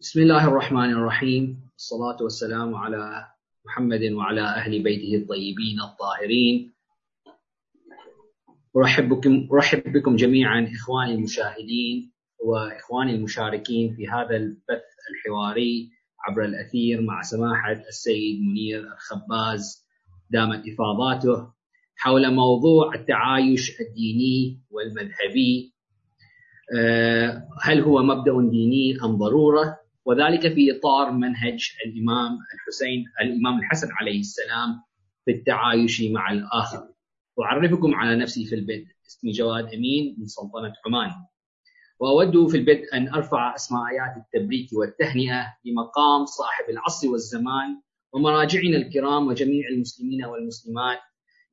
بسم الله الرحمن الرحيم والصلاة والسلام على محمد وعلى أهل بيته الطيبين الطاهرين أرحب بكم, أرحب بكم جميعا إخواني المشاهدين وإخواني المشاركين في هذا البث الحواري عبر الأثير مع سماحة السيد منير الخباز دامت إفاضاته حول موضوع التعايش الديني والمذهبي آه، هل هو مبدا ديني ام ضروره وذلك في اطار منهج الامام الحسين الامام الحسن عليه السلام في التعايش مع الاخر. اعرفكم على نفسي في البدء، اسمي جواد امين من سلطنه عمان. واود في البدء ان ارفع اسماء ايات التبريك والتهنئه لمقام صاحب العصر والزمان ومراجعنا الكرام وجميع المسلمين والمسلمات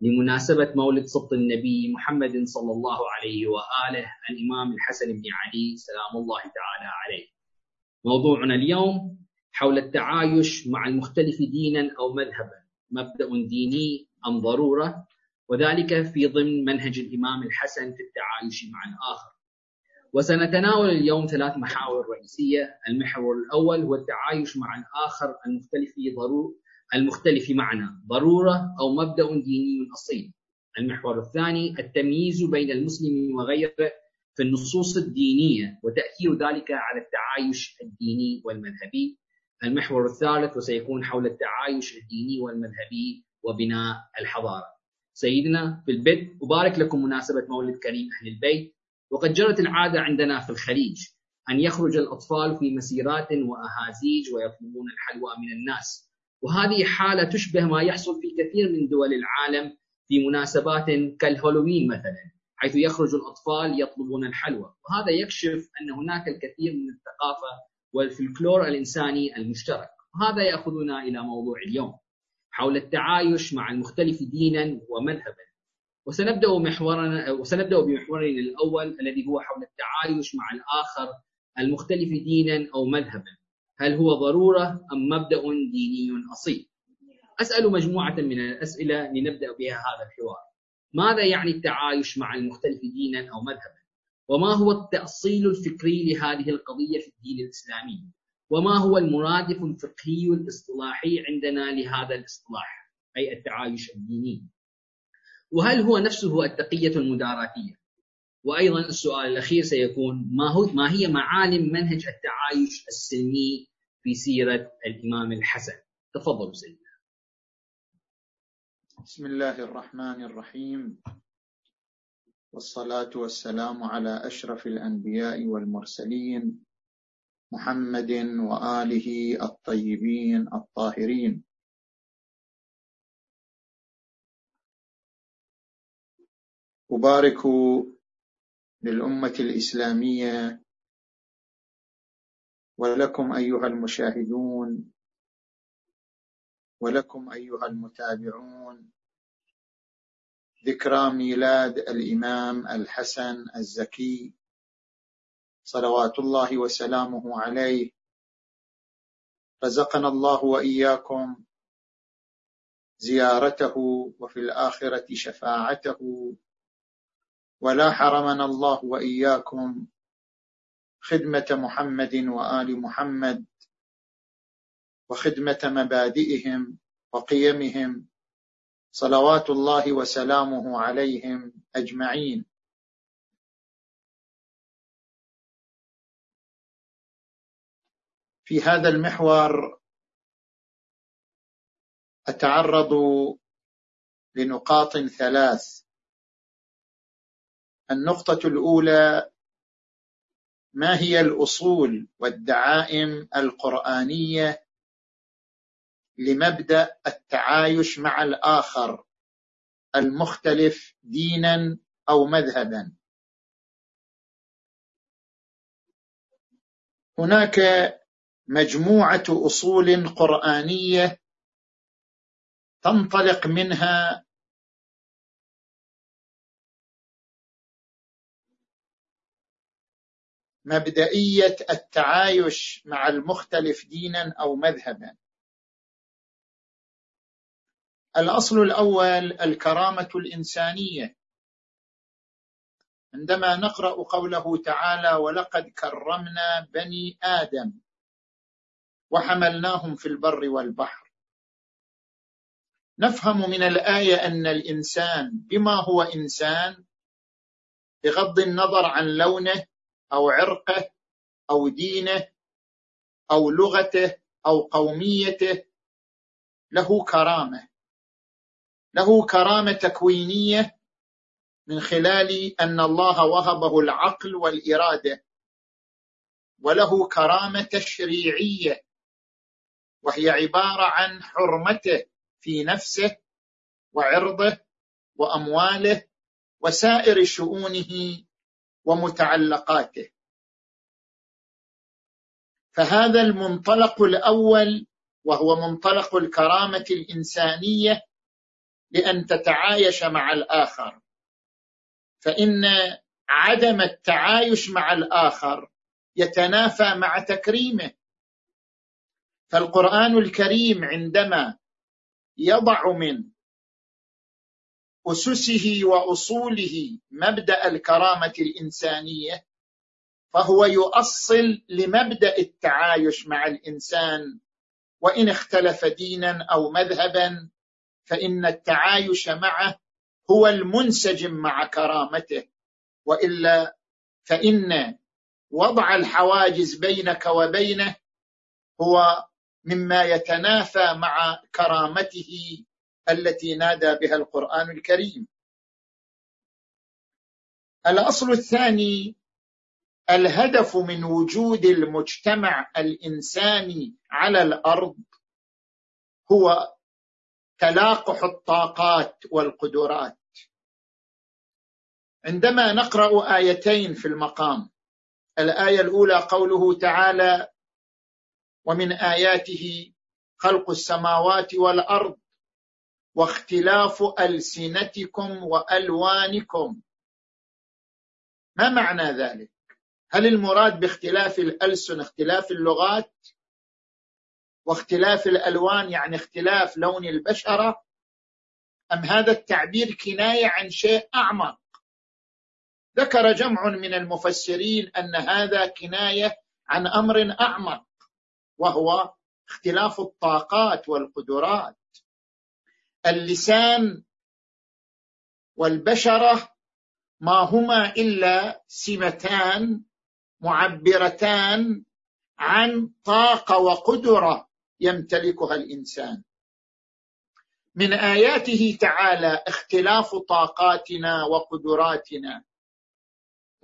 لمناسبة مولد سبط النبي محمد صلى الله عليه وآله الإمام الحسن بن علي سلام الله تعالى عليه موضوعنا اليوم حول التعايش مع المختلف دينا او مذهبا مبدا ديني ام ضروره وذلك في ضمن منهج الامام الحسن في التعايش مع الاخر وسنتناول اليوم ثلاث محاور رئيسيه المحور الاول هو التعايش مع الاخر المختلف ضرور المختلف معنا ضروره او مبدا ديني اصيل المحور الثاني التمييز بين المسلم وغيره في النصوص الدينية وتأثير ذلك على التعايش الديني والمذهبي المحور الثالث وسيكون حول التعايش الديني والمذهبي وبناء الحضارة سيدنا في البدء أبارك لكم مناسبة مولد كريم أهل البيت وقد جرت العادة عندنا في الخليج أن يخرج الأطفال في مسيرات وأهازيج ويطلبون الحلوى من الناس وهذه حالة تشبه ما يحصل في كثير من دول العالم في مناسبات كالهولوين مثلا حيث يخرج الأطفال يطلبون الحلوى وهذا يكشف أن هناك الكثير من الثقافة والفلكلور الإنساني المشترك وهذا يأخذنا إلى موضوع اليوم حول التعايش مع المختلف دينا ومذهبا وسنبدأ محورنا وسنبدأ بمحورنا الأول الذي هو حول التعايش مع الآخر المختلف دينا أو مذهبا هل هو ضرورة أم مبدأ ديني أصيل؟ أسأل مجموعة من الأسئلة لنبدأ بها هذا الحوار ماذا يعني التعايش مع المختلف دينا أو مذهبا وما هو التأصيل الفكري لهذه القضية في الدين الإسلامي وما هو المرادف الفقهي الاصطلاحي عندنا لهذا الاصطلاح أي التعايش الديني وهل هو نفسه التقية المداراتية وأيضا السؤال الأخير سيكون ما, هو ما هي معالم منهج التعايش السلمي في سيرة الإمام الحسن تفضلوا سلمي بسم الله الرحمن الرحيم والصلاة والسلام على أشرف الأنبياء والمرسلين محمد وآله الطيبين الطاهرين أبارك للأمة الإسلامية ولكم أيها المشاهدون ولكم أيها المتابعون ذكرى ميلاد الإمام الحسن الزكي صلوات الله وسلامه عليه رزقنا الله وإياكم زيارته وفي الآخرة شفاعته ولا حرمنا الله وإياكم خدمة محمد وآل محمد وخدمة مبادئهم وقيمهم صلوات الله وسلامه عليهم أجمعين في هذا المحور أتعرض لنقاط ثلاث النقطة الأولى ما هي الأصول والدعائم القرآنية لمبدا التعايش مع الاخر المختلف دينا او مذهبا هناك مجموعه اصول قرانيه تنطلق منها مبدئيه التعايش مع المختلف دينا او مذهبا الأصل الأول الكرامة الإنسانية عندما نقرأ قوله تعالى ولقد كرمنا بني آدم وحملناهم في البر والبحر نفهم من الآية أن الإنسان بما هو إنسان بغض النظر عن لونه أو عرقه أو دينه أو لغته أو قوميته له كرامه له كرامة تكوينية من خلال أن الله وهبه العقل والإرادة وله كرامة تشريعية وهي عبارة عن حرمته في نفسه وعرضه وأمواله وسائر شؤونه ومتعلقاته فهذا المنطلق الأول وهو منطلق الكرامة الإنسانية بان تتعايش مع الاخر فان عدم التعايش مع الاخر يتنافى مع تكريمه فالقران الكريم عندما يضع من اسسه واصوله مبدا الكرامه الانسانيه فهو يؤصل لمبدا التعايش مع الانسان وان اختلف دينا او مذهبا فإن التعايش معه هو المنسجم مع كرامته وإلا فإن وضع الحواجز بينك وبينه هو مما يتنافى مع كرامته التي نادى بها القرآن الكريم الأصل الثاني الهدف من وجود المجتمع الإنساني على الأرض هو تلاقح الطاقات والقدرات عندما نقرا ايتين في المقام الايه الاولى قوله تعالى ومن اياته خلق السماوات والارض واختلاف السنتكم والوانكم ما معنى ذلك هل المراد باختلاف الالسن اختلاف اللغات واختلاف الالوان يعني اختلاف لون البشره ام هذا التعبير كنايه عن شيء اعمق ذكر جمع من المفسرين ان هذا كنايه عن امر اعمق وهو اختلاف الطاقات والقدرات اللسان والبشره ما هما الا سمتان معبرتان عن طاقه وقدره يمتلكها الانسان من اياته تعالى اختلاف طاقاتنا وقدراتنا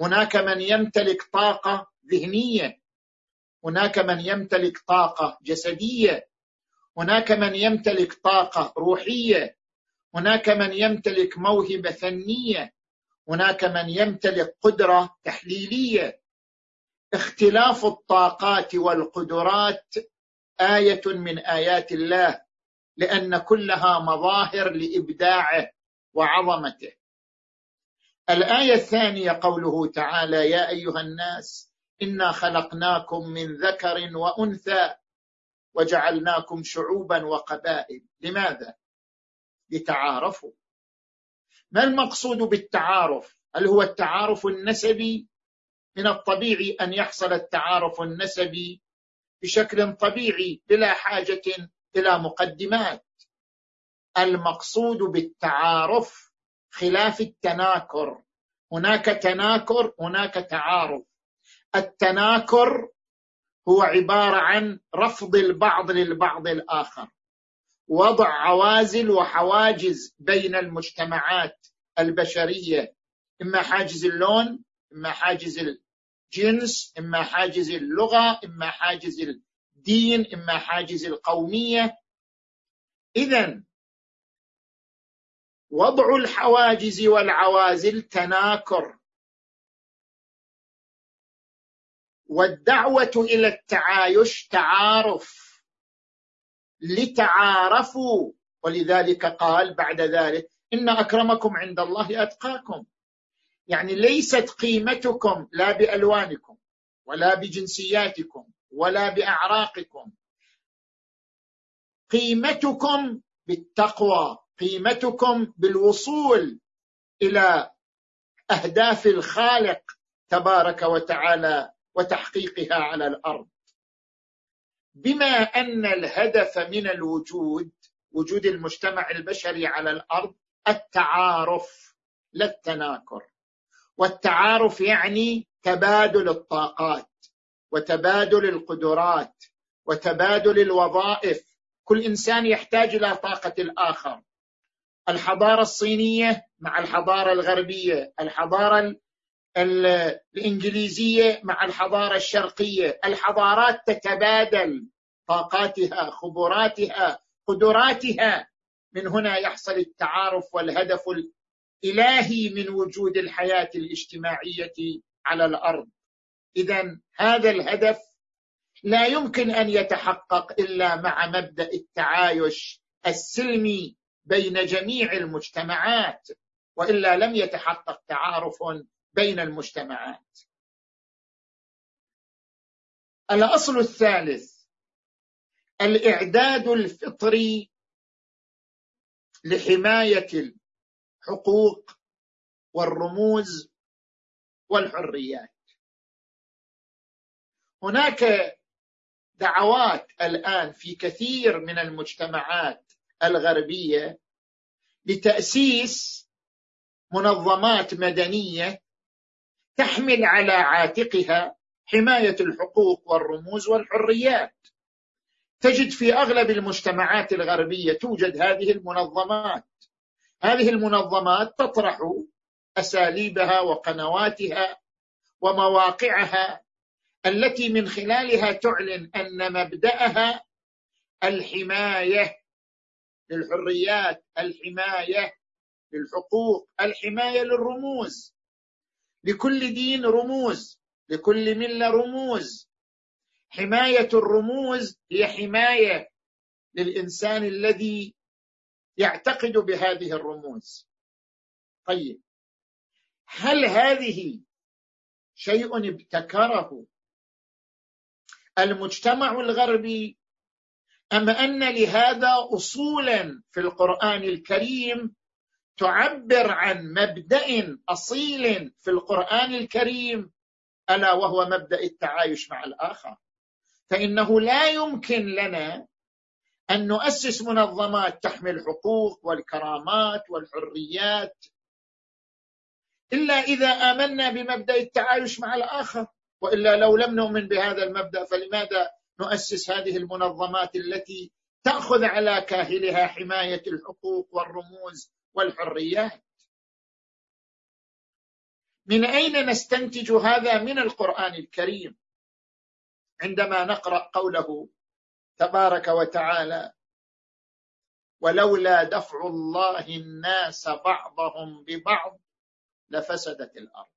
هناك من يمتلك طاقه ذهنيه هناك من يمتلك طاقه جسديه هناك من يمتلك طاقه روحيه هناك من يمتلك موهبه فنيه هناك من يمتلك قدره تحليليه اختلاف الطاقات والقدرات ايه من ايات الله لان كلها مظاهر لابداعه وعظمته الايه الثانيه قوله تعالى يا ايها الناس انا خلقناكم من ذكر وانثى وجعلناكم شعوبا وقبائل لماذا لتعارفوا ما المقصود بالتعارف هل هو التعارف النسبي من الطبيعي ان يحصل التعارف النسبي بشكل طبيعي بلا حاجه الى مقدمات المقصود بالتعارف خلاف التناكر هناك تناكر هناك تعارف التناكر هو عباره عن رفض البعض للبعض الاخر وضع عوازل وحواجز بين المجتمعات البشريه اما حاجز اللون اما حاجز جنس إما حاجز اللغة إما حاجز الدين إما حاجز القومية إذا وضع الحواجز والعوازل تناكر والدعوة إلى التعايش تعارف لتعارفوا ولذلك قال بعد ذلك إن أكرمكم عند الله أتقاكم يعني ليست قيمتكم لا بالوانكم ولا بجنسياتكم ولا باعراقكم قيمتكم بالتقوى قيمتكم بالوصول الى اهداف الخالق تبارك وتعالى وتحقيقها على الارض بما ان الهدف من الوجود وجود المجتمع البشري على الارض التعارف لا التناكر والتعارف يعني تبادل الطاقات وتبادل القدرات وتبادل الوظائف كل انسان يحتاج الى طاقه الاخر الحضاره الصينيه مع الحضاره الغربيه الحضاره الانجليزيه مع الحضاره الشرقيه الحضارات تتبادل طاقاتها خبراتها قدراتها من هنا يحصل التعارف والهدف الهي من وجود الحياه الاجتماعيه على الارض اذا هذا الهدف لا يمكن ان يتحقق الا مع مبدا التعايش السلمي بين جميع المجتمعات والا لم يتحقق تعارف بين المجتمعات الاصل الثالث الاعداد الفطري لحمايه حقوق والرموز والحريات هناك دعوات الان في كثير من المجتمعات الغربيه لتاسيس منظمات مدنيه تحمل على عاتقها حمايه الحقوق والرموز والحريات تجد في اغلب المجتمعات الغربيه توجد هذه المنظمات هذه المنظمات تطرح اساليبها وقنواتها ومواقعها التي من خلالها تعلن ان مبداها الحمايه للحريات الحمايه للحقوق الحمايه للرموز لكل دين رموز لكل مله رموز حمايه الرموز هي حمايه للانسان الذي يعتقد بهذه الرموز طيب هل هذه شيء ابتكره المجتمع الغربي ام ان لهذا اصولا في القران الكريم تعبر عن مبدا اصيل في القران الكريم الا وهو مبدا التعايش مع الاخر فانه لا يمكن لنا ان نؤسس منظمات تحمي الحقوق والكرامات والحريات الا اذا امنا بمبدا التعايش مع الاخر والا لو لم نؤمن بهذا المبدا فلماذا نؤسس هذه المنظمات التي تاخذ على كاهلها حمايه الحقوق والرموز والحريات من اين نستنتج هذا من القران الكريم عندما نقرا قوله تبارك وتعالى ولولا دفع الله الناس بعضهم ببعض لفسدت الارض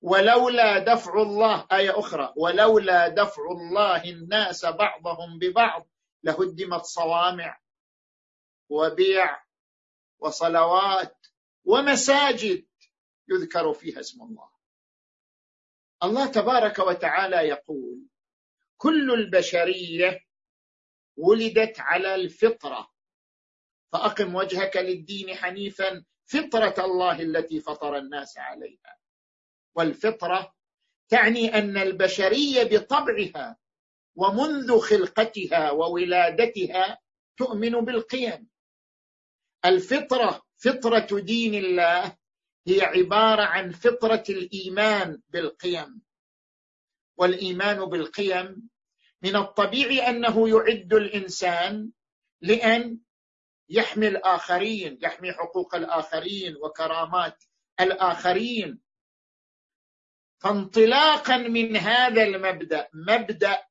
ولولا دفع الله ايه اخرى ولولا دفع الله الناس بعضهم ببعض لهدمت صوامع وبيع وصلوات ومساجد يذكر فيها اسم الله الله تبارك وتعالى يقول كل البشريه ولدت على الفطره فاقم وجهك للدين حنيفا فطره الله التي فطر الناس عليها والفطره تعني ان البشريه بطبعها ومنذ خلقتها وولادتها تؤمن بالقيم الفطره فطره دين الله هي عباره عن فطره الايمان بالقيم والايمان بالقيم من الطبيعي انه يعد الانسان لان يحمي الاخرين يحمي حقوق الاخرين وكرامات الاخرين فانطلاقا من هذا المبدا مبدا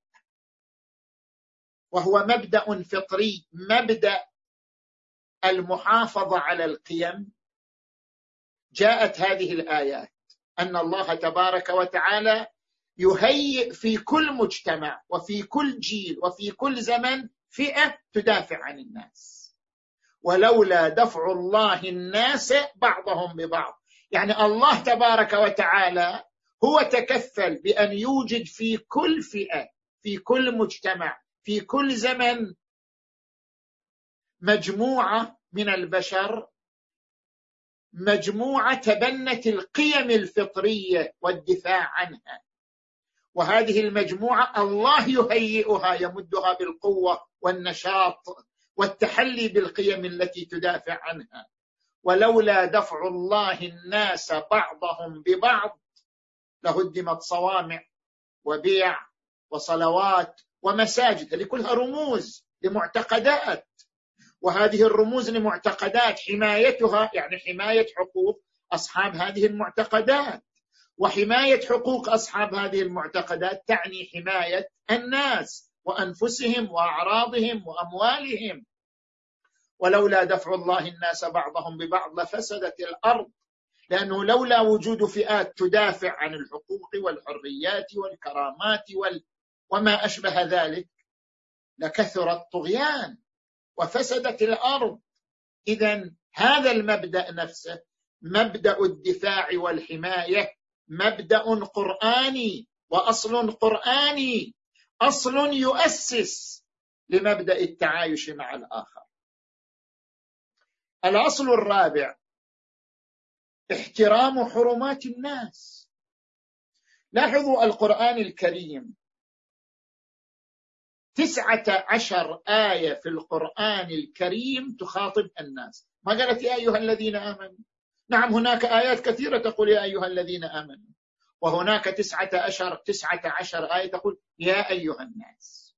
وهو مبدا فطري مبدا المحافظه على القيم جاءت هذه الايات ان الله تبارك وتعالى يهيئ في كل مجتمع وفي كل جيل وفي كل زمن فئه تدافع عن الناس ولولا دفع الله الناس بعضهم ببعض يعني الله تبارك وتعالى هو تكفل بان يوجد في كل فئه في كل مجتمع في كل زمن مجموعه من البشر مجموعه تبنت القيم الفطريه والدفاع عنها وهذه المجموعه الله يهيئها يمدها بالقوه والنشاط والتحلي بالقيم التي تدافع عنها ولولا دفع الله الناس بعضهم ببعض لهدمت صوامع وبيع وصلوات ومساجد هذه كلها رموز لمعتقدات وهذه الرموز لمعتقدات حمايتها يعني حمايه حقوق اصحاب هذه المعتقدات وحمايه حقوق اصحاب هذه المعتقدات تعني حمايه الناس وانفسهم واعراضهم واموالهم ولولا دفع الله الناس بعضهم ببعض لفسدت الارض لانه لولا وجود فئات تدافع عن الحقوق والحريات والكرامات وال... وما اشبه ذلك لكثر الطغيان وفسدت الارض اذا هذا المبدا نفسه مبدا الدفاع والحمايه مبدا قراني واصل قراني اصل يؤسس لمبدا التعايش مع الاخر الاصل الرابع احترام حرمات الناس لاحظوا القران الكريم تسعة عشر آية في القرآن الكريم تخاطب الناس ما قالت يا أيها الذين آمنوا نعم هناك آيات كثيرة تقول يا أيها الذين آمنوا وهناك تسعة عشر, تسعة عشر آية تقول يا أيها الناس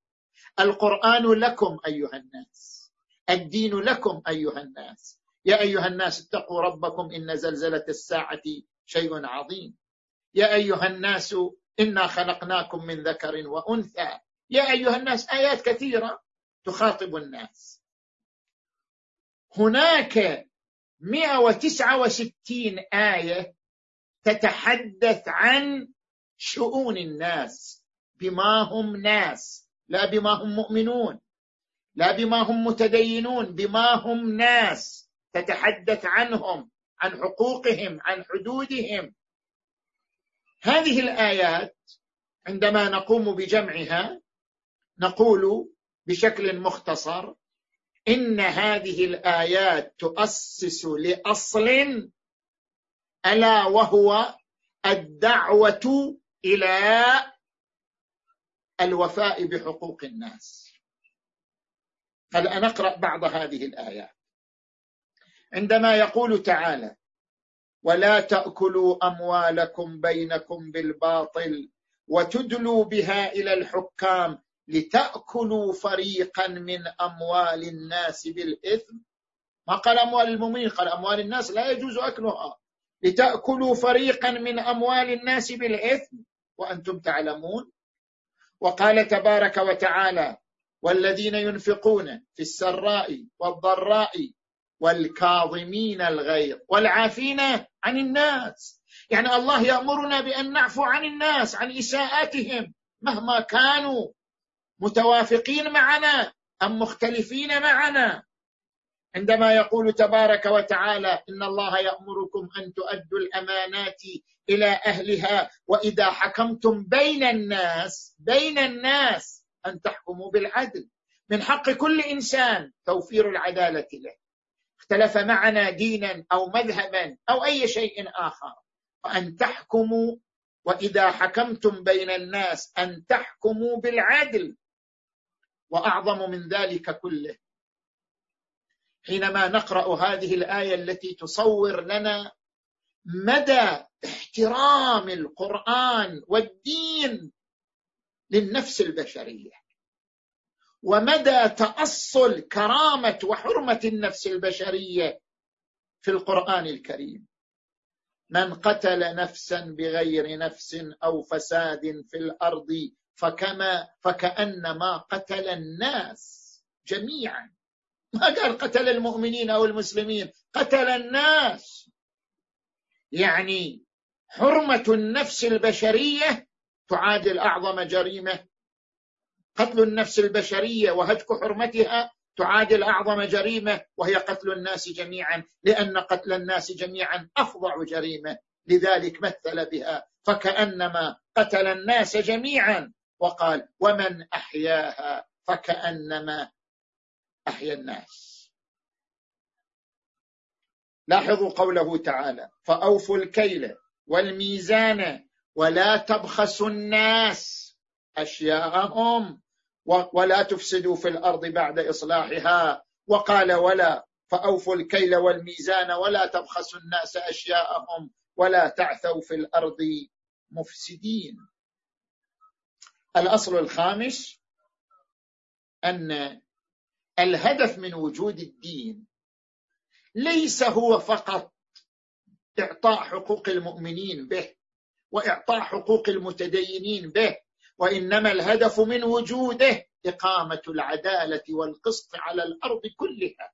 القرآن لكم أيها الناس الدين لكم أيها الناس يا أيها الناس اتقوا ربكم إن زلزلة الساعة شيء عظيم يا أيها الناس إنا خلقناكم من ذكر وأنثى يا أيها الناس آيات كثيرة تخاطب الناس هناك 169 آية تتحدث عن شؤون الناس بما هم ناس لا بما هم مؤمنون لا بما هم متدينون بما هم ناس تتحدث عنهم عن حقوقهم عن حدودهم هذه الآيات عندما نقوم بجمعها نقول بشكل مختصر ان هذه الايات تؤسس لاصل الا وهو الدعوه الى الوفاء بحقوق الناس هل أقرأ بعض هذه الايات عندما يقول تعالى ولا تاكلوا اموالكم بينكم بالباطل وتدلوا بها الى الحكام لتأكلوا فريقا من أموال الناس بالإثم ما قال أموال المؤمنين قال أموال الناس لا يجوز أكلها لتأكلوا فريقا من أموال الناس بالإثم وأنتم تعلمون وقال تبارك وتعالى والذين ينفقون في السراء والضراء والكاظمين الغيظ والعافين عن الناس يعني الله يأمرنا بأن نعفو عن الناس عن إساءاتهم مهما كانوا متوافقين معنا ام مختلفين معنا عندما يقول تبارك وتعالى ان الله يامركم ان تؤدوا الامانات الى اهلها واذا حكمتم بين الناس بين الناس ان تحكموا بالعدل من حق كل انسان توفير العداله له اختلف معنا دينا او مذهبا او اي شيء اخر وان تحكموا واذا حكمتم بين الناس ان تحكموا بالعدل واعظم من ذلك كله حينما نقرا هذه الايه التي تصور لنا مدى احترام القران والدين للنفس البشريه ومدى تاصل كرامه وحرمه النفس البشريه في القران الكريم من قتل نفسا بغير نفس او فساد في الارض فكما فكأنما قتل الناس جميعا ما قال قتل المؤمنين أو المسلمين قتل الناس يعني حرمة النفس البشرية تعادل أعظم جريمة قتل النفس البشرية وهتك حرمتها تعادل أعظم جريمة وهي قتل الناس جميعا لأن قتل الناس جميعا أفظع جريمة لذلك مثل بها فكأنما قتل الناس جميعا وقال ومن احياها فكانما احيا الناس لاحظوا قوله تعالى فاوفوا الكيل والميزان ولا تبخسوا الناس اشياءهم ولا تفسدوا في الارض بعد اصلاحها وقال ولا فاوفوا الكيل والميزان ولا تبخسوا الناس اشياءهم ولا تعثوا في الارض مفسدين الاصل الخامس ان الهدف من وجود الدين ليس هو فقط اعطاء حقوق المؤمنين به واعطاء حقوق المتدينين به وانما الهدف من وجوده اقامه العداله والقسط على الارض كلها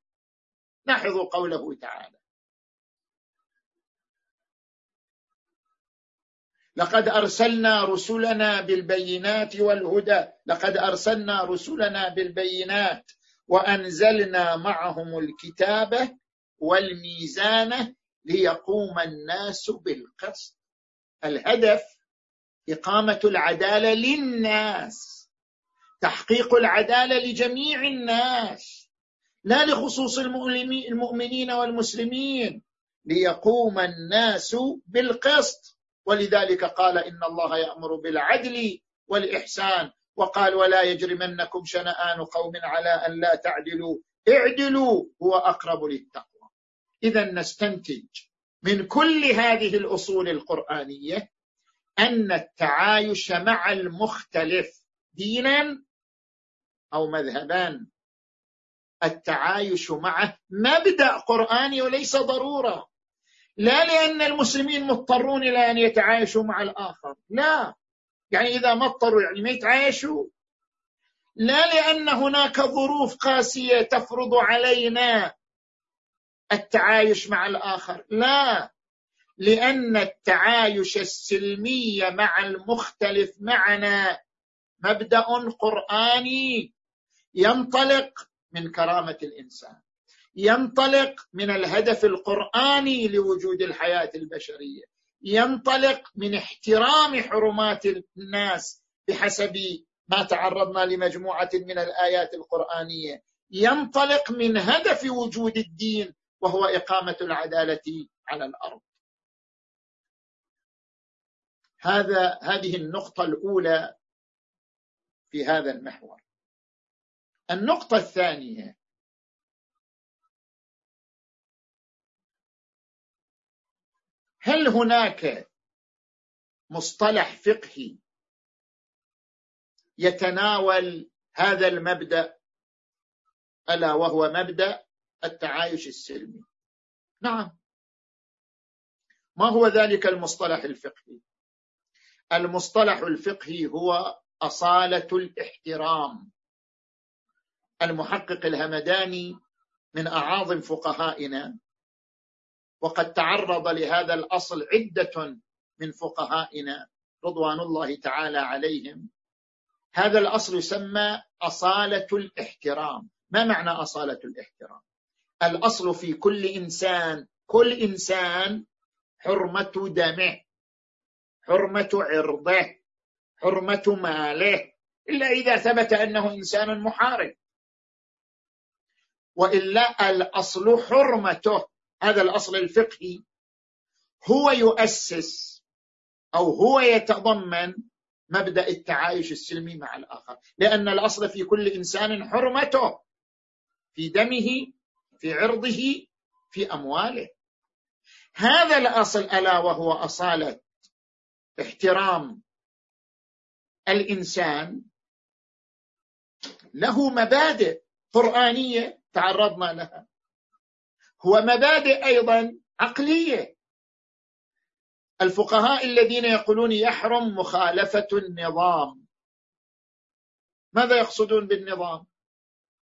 لاحظوا قوله تعالى لقد أرسلنا رسلنا بالبينات والهدى لقد أرسلنا رسلنا بالبينات وأنزلنا معهم الكتاب والميزان ليقوم الناس بالقسط الهدف إقامة العدالة للناس تحقيق العدالة لجميع الناس لا لخصوص المؤمنين والمسلمين ليقوم الناس بالقسط ولذلك قال إن الله يأمر بالعدل والإحسان وقال ولا يجرمنكم شنآن قوم على أن لا تعدلوا اعدلوا هو أقرب للتقوى إذا نستنتج من كل هذه الأصول القرآنية أن التعايش مع المختلف دينا أو مذهبا التعايش معه مبدأ قرآني وليس ضرورة لا لأن المسلمين مضطرون إلى أن يتعايشوا مع الآخر لا يعني إذا ما اضطروا يعني ما يتعايشوا لا لأن هناك ظروف قاسية تفرض علينا التعايش مع الآخر لا لأن التعايش السلمي مع المختلف معنا مبدأ قرآني ينطلق من كرامة الإنسان ينطلق من الهدف القراني لوجود الحياه البشريه ينطلق من احترام حرمات الناس بحسب ما تعرضنا لمجموعه من الايات القرانيه ينطلق من هدف وجود الدين وهو اقامه العداله على الارض هذا هذه النقطه الاولى في هذا المحور النقطه الثانيه هل هناك مصطلح فقهي يتناول هذا المبدا الا وهو مبدا التعايش السلمي نعم ما هو ذلك المصطلح الفقهي المصطلح الفقهي هو اصاله الاحترام المحقق الهمداني من اعاظم فقهائنا وقد تعرض لهذا الاصل عده من فقهائنا رضوان الله تعالى عليهم هذا الاصل يسمى اصاله الاحترام ما معنى اصاله الاحترام الاصل في كل انسان كل انسان حرمه دمه حرمه عرضه حرمه ماله الا اذا ثبت انه انسان محارب والا الاصل حرمته هذا الاصل الفقهي هو يؤسس او هو يتضمن مبدا التعايش السلمي مع الاخر لان الاصل في كل انسان حرمته في دمه في عرضه في امواله هذا الاصل الا وهو اصاله احترام الانسان له مبادئ قرانيه تعرضنا لها هو مبادئ ايضا عقليه الفقهاء الذين يقولون يحرم مخالفه النظام ماذا يقصدون بالنظام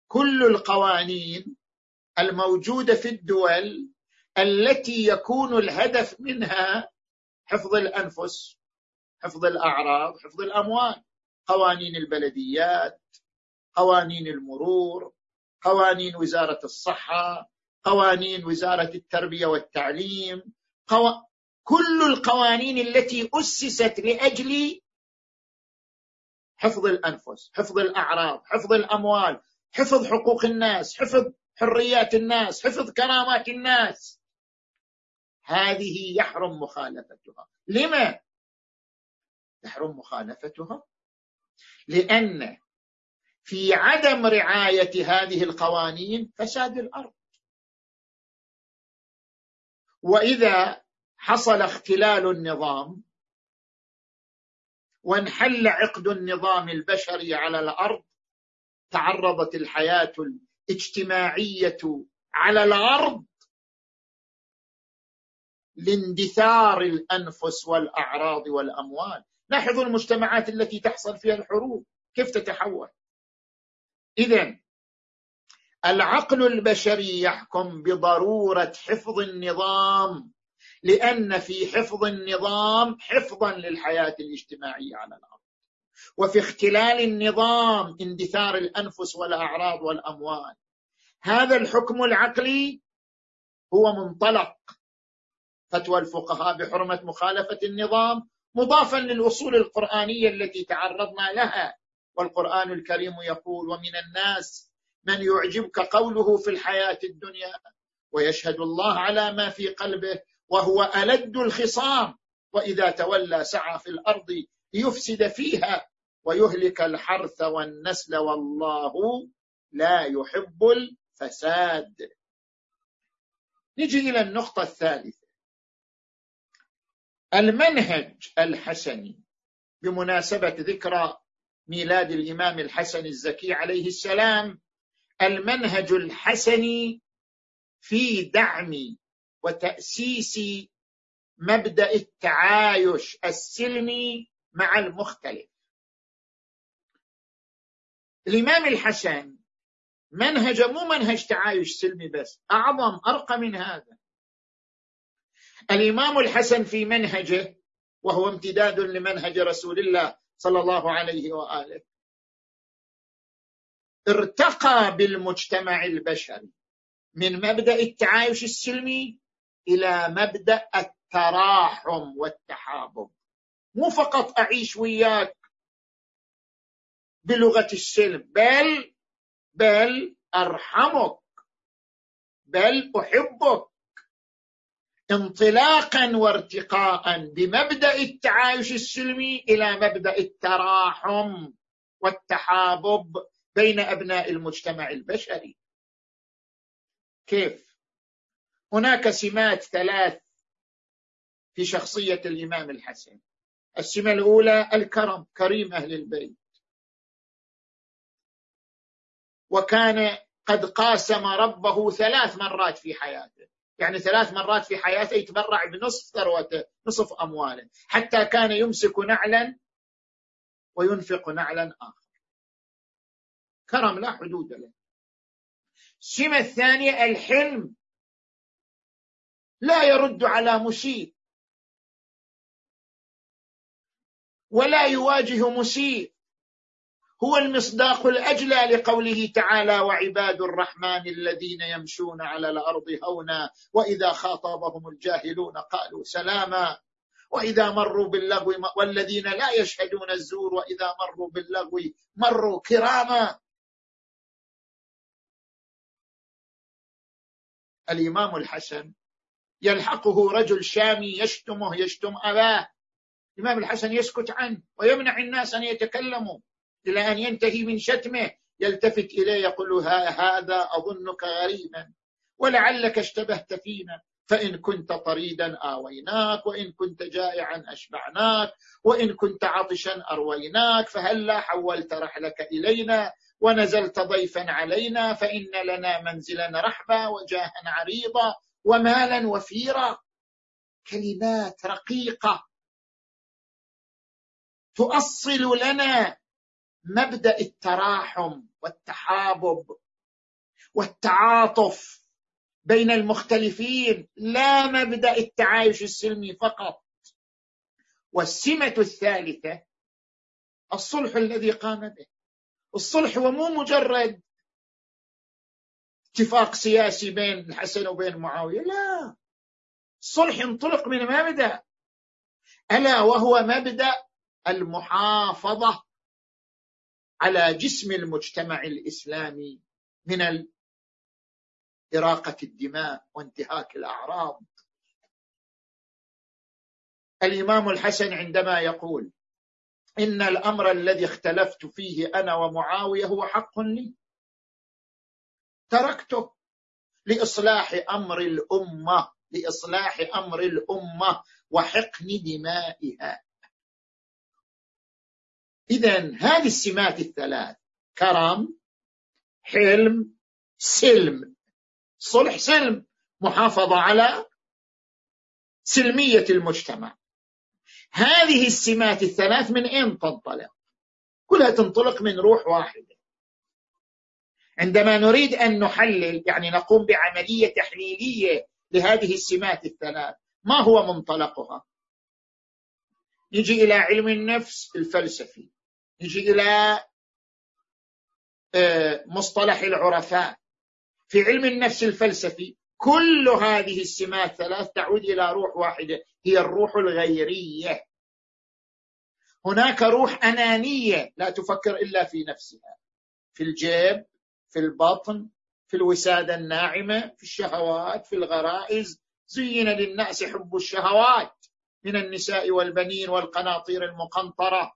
كل القوانين الموجوده في الدول التي يكون الهدف منها حفظ الانفس حفظ الاعراض حفظ الاموال قوانين البلديات قوانين المرور قوانين وزاره الصحه قوانين وزاره التربيه والتعليم قو... كل القوانين التي اسست لاجل حفظ الانفس، حفظ الاعراض، حفظ الاموال، حفظ حقوق الناس، حفظ حريات الناس، حفظ كرامات الناس. هذه يحرم مخالفتها، لما؟ يحرم مخالفتها لان في عدم رعايه هذه القوانين فساد الارض واذا حصل اختلال النظام وانحل عقد النظام البشري على الارض تعرضت الحياه الاجتماعيه على الارض لاندثار الانفس والاعراض والاموال لاحظوا المجتمعات التي تحصل فيها الحروب كيف تتحول اذا العقل البشري يحكم بضروره حفظ النظام لان في حفظ النظام حفظا للحياه الاجتماعيه على الارض وفي اختلال النظام اندثار الانفس والاعراض والاموال هذا الحكم العقلي هو منطلق فتوى الفقهاء بحرمه مخالفه النظام مضافا للاصول القرانيه التي تعرضنا لها والقران الكريم يقول ومن الناس من يعجبك قوله في الحياه الدنيا ويشهد الله على ما في قلبه وهو الد الخصام واذا تولى سعى في الارض ليفسد فيها ويهلك الحرث والنسل والله لا يحب الفساد نجي الى النقطه الثالثه المنهج الحسني بمناسبه ذكرى ميلاد الامام الحسن الزكي عليه السلام المنهج الحسني في دعم وتأسيس مبدأ التعايش السلمي مع المختلف الإمام الحسن منهجه مو منهج تعايش سلمي بس أعظم أرقى من هذا الإمام الحسن في منهجه وهو امتداد لمنهج رسول الله صلى الله عليه وآله ارتقى بالمجتمع البشري من مبدا التعايش السلمي الى مبدا التراحم والتحابب مو فقط اعيش وياك بلغه السلم بل بل ارحمك بل احبك انطلاقا وارتقاء بمبدا التعايش السلمي الى مبدا التراحم والتحابب بين ابناء المجتمع البشري كيف هناك سمات ثلاث في شخصيه الامام الحسن السمه الاولى الكرم كريم اهل البيت وكان قد قاسم ربه ثلاث مرات في حياته يعني ثلاث مرات في حياته يتبرع بنصف ثروته نصف أمواله حتى كان يمسك نعلا وينفق نعلا آخر كرم لا حدود له السمة الثانية الحلم لا يرد على مسيء ولا يواجه مسيء هو المصداق الاجلى لقوله تعالى وعباد الرحمن الذين يمشون على الارض هونا واذا خاطبهم الجاهلون قالوا سلاما واذا مروا باللغو والذين لا يشهدون الزور واذا مروا باللغو مروا كراما الإمام الحسن يلحقه رجل شامي يشتمه يشتم أباه الإمام الحسن يسكت عنه ويمنع الناس أن يتكلموا إلى أن ينتهي من شتمه يلتفت إليه يقول هذا أظنك غريبا ولعلك اشتبهت فينا فإن كنت طريدا آويناك وإن كنت جائعا أشبعناك وإن كنت عطشا أرويناك فهلا حولت رحلك إلينا ونزلت ضيفا علينا فإن لنا منزلا رحبا وجاها عريضا ومالا وفيرا كلمات رقيقة تؤصل لنا مبدأ التراحم والتحابب والتعاطف بين المختلفين لا مبدا التعايش السلمي فقط والسمه الثالثه الصلح الذي قام به الصلح ومو مجرد اتفاق سياسي بين الحسن وبين معاويه لا الصلح انطلق من مبدا الا وهو مبدا المحافظه على جسم المجتمع الاسلامي من إراقة الدماء وانتهاك الأعراض الإمام الحسن عندما يقول إن الأمر الذي اختلفت فيه أنا ومعاوية هو حق لي تركته لإصلاح أمر الأمة لإصلاح أمر الأمة وحقن دمائها إذا هذه السمات الثلاث كرم حلم سلم صلح سلم محافظة على سلمية المجتمع هذه السمات الثلاث من أين تنطلق كلها تنطلق من روح واحدة عندما نريد أن نحلل يعني نقوم بعملية تحليلية لهذه السمات الثلاث ما هو منطلقها نجي إلى علم النفس الفلسفي نجي إلى آه، مصطلح العرفاء في علم النفس الفلسفي كل هذه السمات ثلاث تعود الى روح واحده هي الروح الغيريه هناك روح انانيه لا تفكر الا في نفسها في الجيب في البطن في الوساده الناعمه في الشهوات في الغرائز زين للناس حب الشهوات من النساء والبنين والقناطير المقنطره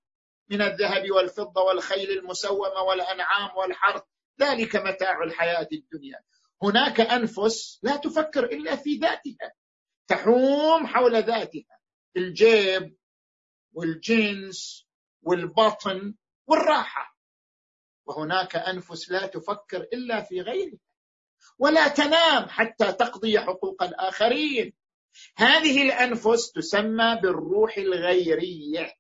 من الذهب والفضه والخيل المسومه والانعام والحرث ذلك متاع الحياه الدنيا هناك انفس لا تفكر الا في ذاتها تحوم حول ذاتها الجيب والجنس والبطن والراحه وهناك انفس لا تفكر الا في غيرها ولا تنام حتى تقضي حقوق الاخرين هذه الانفس تسمى بالروح الغيريه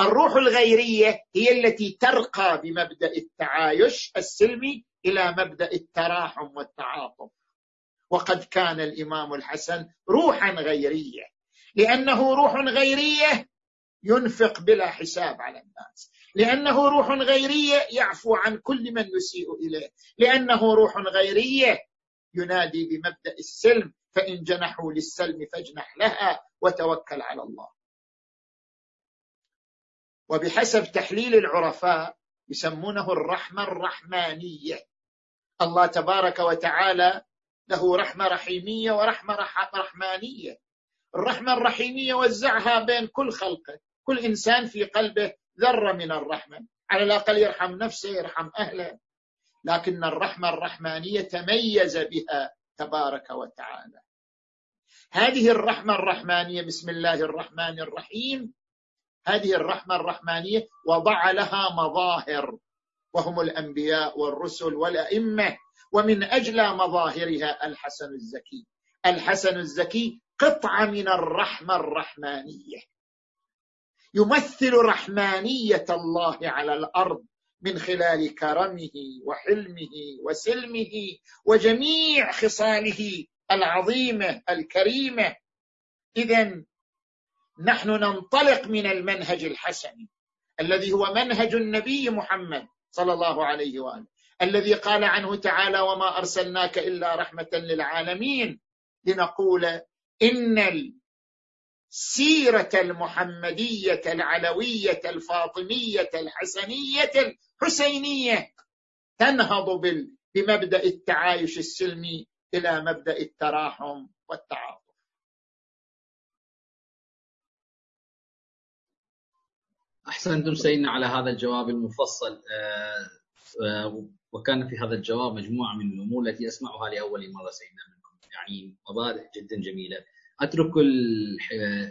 الروح الغيريه هي التي ترقى بمبدا التعايش السلمي الى مبدا التراحم والتعاطف وقد كان الامام الحسن روحا غيريه لانه روح غيريه ينفق بلا حساب على الناس لانه روح غيريه يعفو عن كل من يسيء اليه لانه روح غيريه ينادي بمبدا السلم فان جنحوا للسلم فاجنح لها وتوكل على الله وبحسب تحليل العرفاء يسمونه الرحمة الرحمانية الله تبارك وتعالى له رحمة رحيمية ورحمة رحمانية الرحمة الرحيمية وزعها بين كل خلقه كل إنسان في قلبه ذرة من الرحمة على الأقل يرحم نفسه يرحم أهله لكن الرحمة الرحمانية تميز بها تبارك وتعالى هذه الرحمة الرحمانية بسم الله الرحمن الرحيم هذه الرحمه الرحمانيه وضع لها مظاهر وهم الانبياء والرسل والائمه ومن اجل مظاهرها الحسن الزكي الحسن الزكي قطعه من الرحمه الرحمانيه يمثل رحمانيه الله على الارض من خلال كرمه وحلمه وسلمه وجميع خصاله العظيمه الكريمه اذا نحن ننطلق من المنهج الحسن الذي هو منهج النبي محمد صلى الله عليه واله الذي قال عنه تعالى وما ارسلناك الا رحمه للعالمين لنقول ان السيره المحمديه العلويه الفاطميه الحسنيه الحسينيه تنهض بمبدا التعايش السلمي الى مبدا التراحم والتعاطف احسنتم سيدنا على هذا الجواب المفصل آه، آه، وكان في هذا الجواب مجموعه من الامور التي اسمعها لاول مره سيدنا منكم يعني مبادئ جدا جميله اترك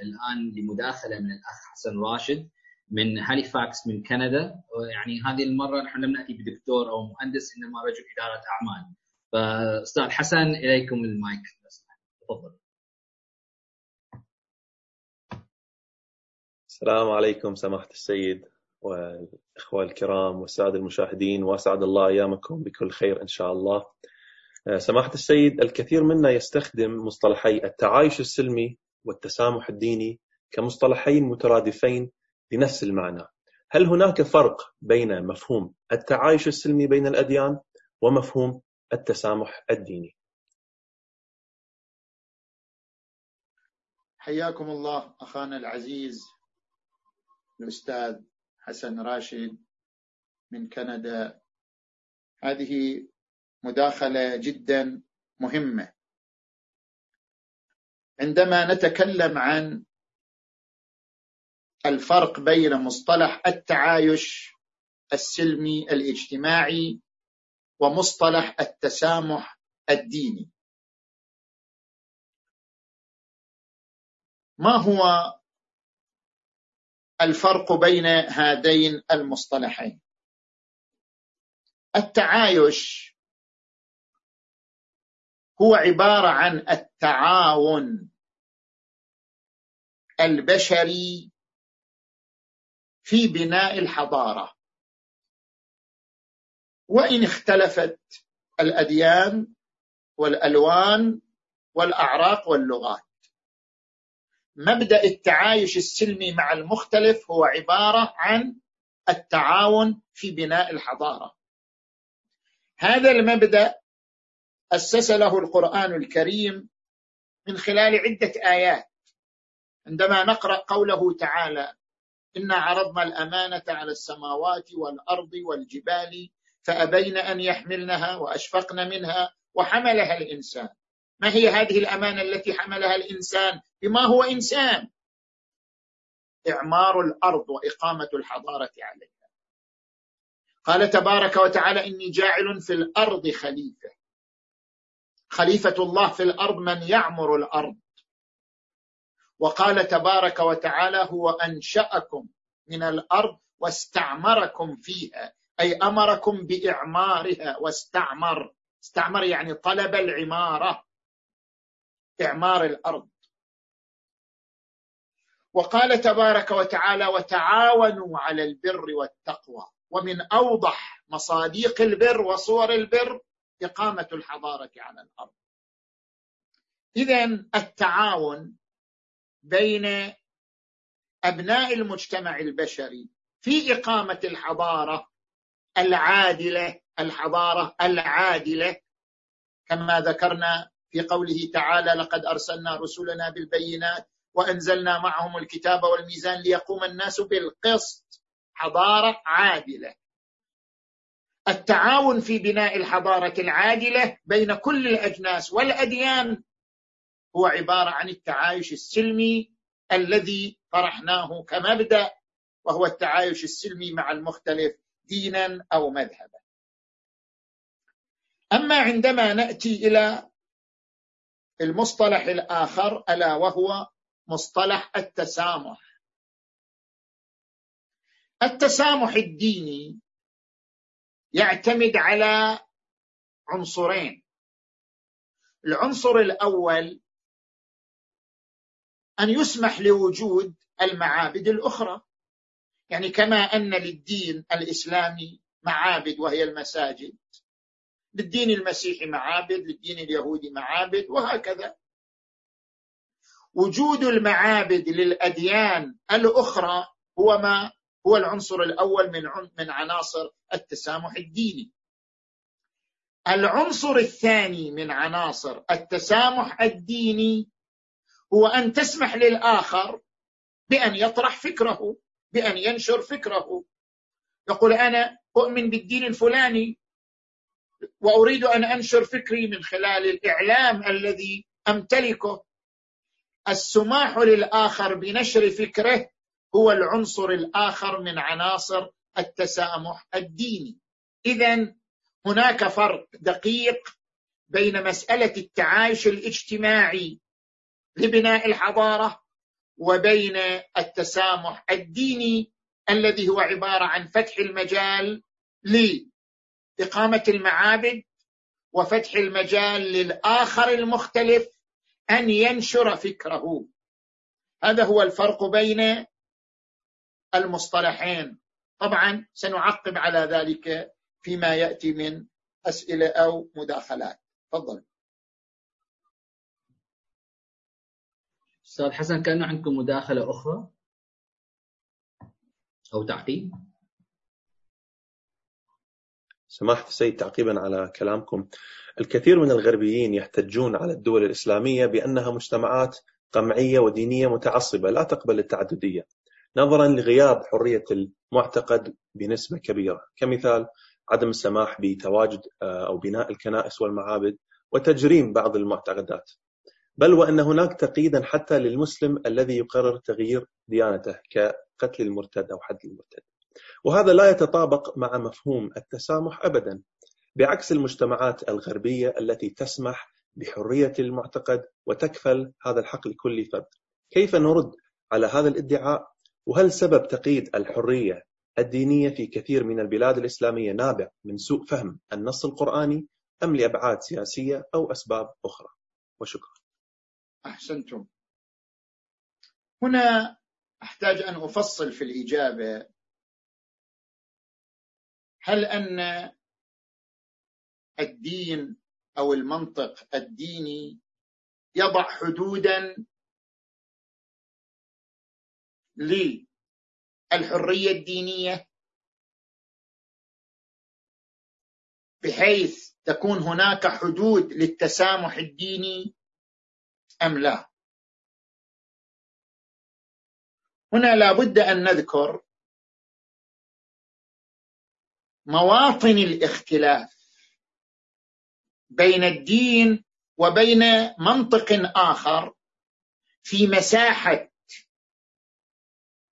الان لمداخله من الاخ حسن راشد من هاليفاكس من كندا يعني هذه المره نحن لم ناتي بدكتور او مهندس انما رجل اداره اعمال فاستاذ حسن اليكم المايك تفضل السلام عليكم سماحة السيد والإخوة الكرام والسادة المشاهدين وأسعد الله أيامكم بكل خير إن شاء الله آه، سماحة السيد الكثير منا يستخدم مصطلحي التعايش السلمي والتسامح الديني كمصطلحين مترادفين لنفس المعنى هل هناك فرق بين مفهوم التعايش السلمي بين الأديان ومفهوم التسامح الديني حياكم الله أخانا العزيز الأستاذ حسن راشد من كندا هذه مداخلة جدا مهمة عندما نتكلم عن الفرق بين مصطلح التعايش السلمي الاجتماعي ومصطلح التسامح الديني ما هو الفرق بين هذين المصطلحين التعايش هو عباره عن التعاون البشري في بناء الحضاره وان اختلفت الاديان والالوان والاعراق واللغات مبدا التعايش السلمي مع المختلف هو عباره عن التعاون في بناء الحضاره هذا المبدا اسس له القران الكريم من خلال عده ايات عندما نقرا قوله تعالى انا عرضنا الامانه على السماوات والارض والجبال فابين ان يحملنها واشفقن منها وحملها الانسان ما هي هذه الامانه التي حملها الانسان بما هو انسان اعمار الارض واقامه الحضاره عليها قال تبارك وتعالى اني جاعل في الارض خليفه خليفه الله في الارض من يعمر الارض وقال تبارك وتعالى هو انشاكم من الارض واستعمركم فيها اي امركم باعمارها واستعمر استعمر يعني طلب العماره اعمار الارض وقال تبارك وتعالى وتعاونوا على البر والتقوى ومن اوضح مصاديق البر وصور البر اقامه الحضاره على الارض اذا التعاون بين ابناء المجتمع البشري في اقامه الحضاره العادله الحضاره العادله كما ذكرنا في قوله تعالى لقد ارسلنا رسلنا بالبينات وانزلنا معهم الكتاب والميزان ليقوم الناس بالقسط حضاره عادله التعاون في بناء الحضاره العادله بين كل الاجناس والاديان هو عباره عن التعايش السلمي الذي طرحناه كمبدا وهو التعايش السلمي مع المختلف دينا او مذهبا اما عندما ناتي الى المصطلح الاخر الا وهو مصطلح التسامح التسامح الديني يعتمد على عنصرين العنصر الاول ان يسمح لوجود المعابد الاخرى يعني كما ان للدين الاسلامي معابد وهي المساجد للدين المسيحي معابد للدين اليهودي معابد وهكذا وجود المعابد للأديان الأخرى هو ما هو العنصر الأول من من عناصر التسامح الديني العنصر الثاني من عناصر التسامح الديني هو أن تسمح للآخر بأن يطرح فكره بأن ينشر فكره يقول أنا أؤمن بالدين الفلاني وأريد أن أنشر فكري من خلال الإعلام الذي أمتلكه السماح للاخر بنشر فكره هو العنصر الاخر من عناصر التسامح الديني اذا هناك فرق دقيق بين مساله التعايش الاجتماعي لبناء الحضاره وبين التسامح الديني الذي هو عباره عن فتح المجال لاقامه المعابد وفتح المجال للاخر المختلف أن ينشر فكره هذا هو الفرق بين المصطلحين طبعا سنعقب على ذلك فيما يأتي من أسئلة أو مداخلات تفضل أستاذ حسن كان عندكم مداخلة أخرى أو تعقيب سماحة السيد تعقيبا على كلامكم الكثير من الغربيين يحتجون على الدول الإسلامية بأنها مجتمعات قمعية ودينية متعصبة لا تقبل التعددية نظرا لغياب حرية المعتقد بنسبة كبيرة كمثال عدم السماح بتواجد آه، أو بناء الكنائس والمعابد وتجريم بعض المعتقدات بل وأن هناك تقييدا حتى للمسلم الذي يقرر تغيير ديانته كقتل المرتد أو حد المرتد وهذا لا يتطابق مع مفهوم التسامح ابدا بعكس المجتمعات الغربيه التي تسمح بحريه المعتقد وتكفل هذا الحق لكل فرد. كيف نرد على هذا الادعاء؟ وهل سبب تقييد الحريه الدينيه في كثير من البلاد الاسلاميه نابع من سوء فهم النص القراني ام لابعاد سياسيه او اسباب اخرى؟ وشكرا. احسنتم. هنا احتاج ان افصل في الاجابه هل ان الدين او المنطق الديني يضع حدودا للحريه الدينيه بحيث تكون هناك حدود للتسامح الديني ام لا هنا لابد ان نذكر مواطن الاختلاف بين الدين وبين منطق اخر في مساحه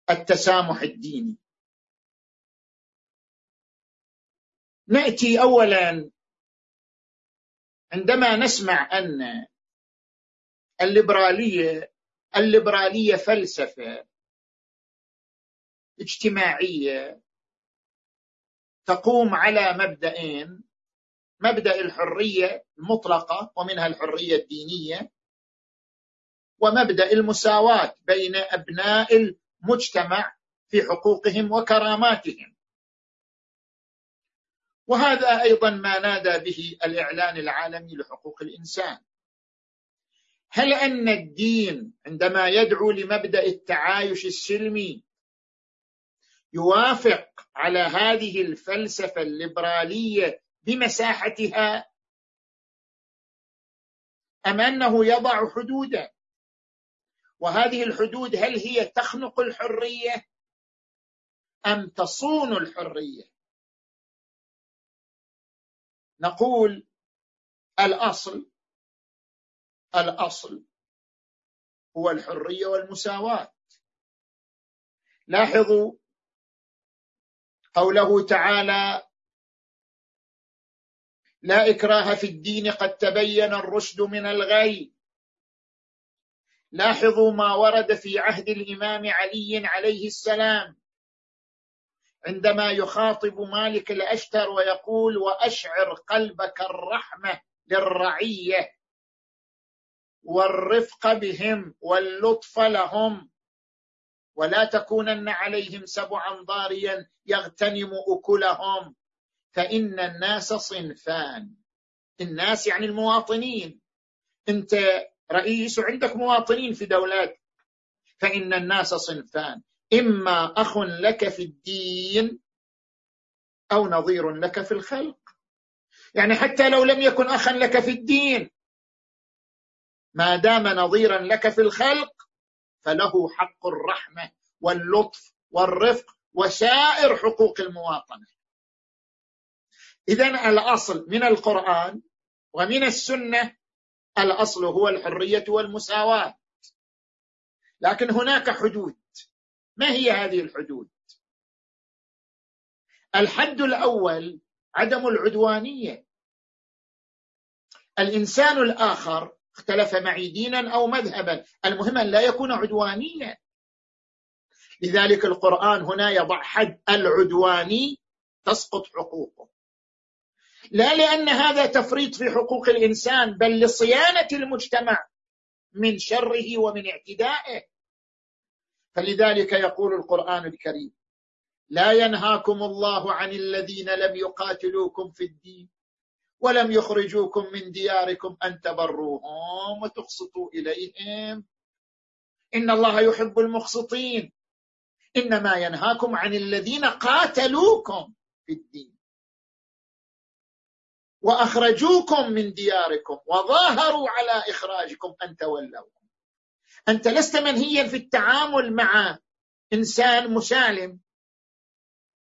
التسامح الديني ناتي اولا عندما نسمع ان الليبراليه الليبراليه فلسفه اجتماعيه تقوم على مبدأين مبدأ الحرية المطلقة ومنها الحرية الدينية ومبدأ المساواة بين أبناء المجتمع في حقوقهم وكراماتهم وهذا أيضا ما نادى به الإعلان العالمي لحقوق الإنسان هل أن الدين عندما يدعو لمبدأ التعايش السلمي يوافق على هذه الفلسفه الليبراليه بمساحتها ام انه يضع حدودا وهذه الحدود هل هي تخنق الحريه ام تصون الحريه نقول الاصل الاصل هو الحريه والمساواه لاحظوا قوله تعالى لا إكراه في الدين قد تبين الرشد من الغي لاحظوا ما ورد في عهد الإمام علي عليه السلام عندما يخاطب مالك الأشتر ويقول وأشعر قلبك الرحمة للرعية والرفق بهم واللطف لهم ولا تكونن عليهم سبعا ضاريا يغتنم اكلهم فان الناس صنفان الناس يعني المواطنين انت رئيس وعندك مواطنين في دولات فان الناس صنفان اما اخ لك في الدين او نظير لك في الخلق يعني حتى لو لم يكن اخا لك في الدين ما دام نظيرا لك في الخلق فله حق الرحمه واللطف والرفق وسائر حقوق المواطنه اذا الاصل من القران ومن السنه الاصل هو الحريه والمساواه لكن هناك حدود ما هي هذه الحدود الحد الاول عدم العدوانيه الانسان الاخر اختلف معي دينا أو مذهبا المهم أن لا يكون عدوانيا لذلك القرآن هنا يضع حد العدواني تسقط حقوقه لا لأن هذا تفريط في حقوق الإنسان بل لصيانة المجتمع من شره ومن اعتدائه فلذلك يقول القرآن الكريم لا ينهاكم الله عن الذين لم يقاتلوكم في الدين ولم يخرجوكم من دياركم أن تبروهم وتقسطوا إليهم إن الله يحب المقسطين إنما ينهاكم عن الذين قاتلوكم في الدين وأخرجوكم من دياركم وظاهروا على إخراجكم أن تولوهم أنت لست منهيا في التعامل مع إنسان مسالم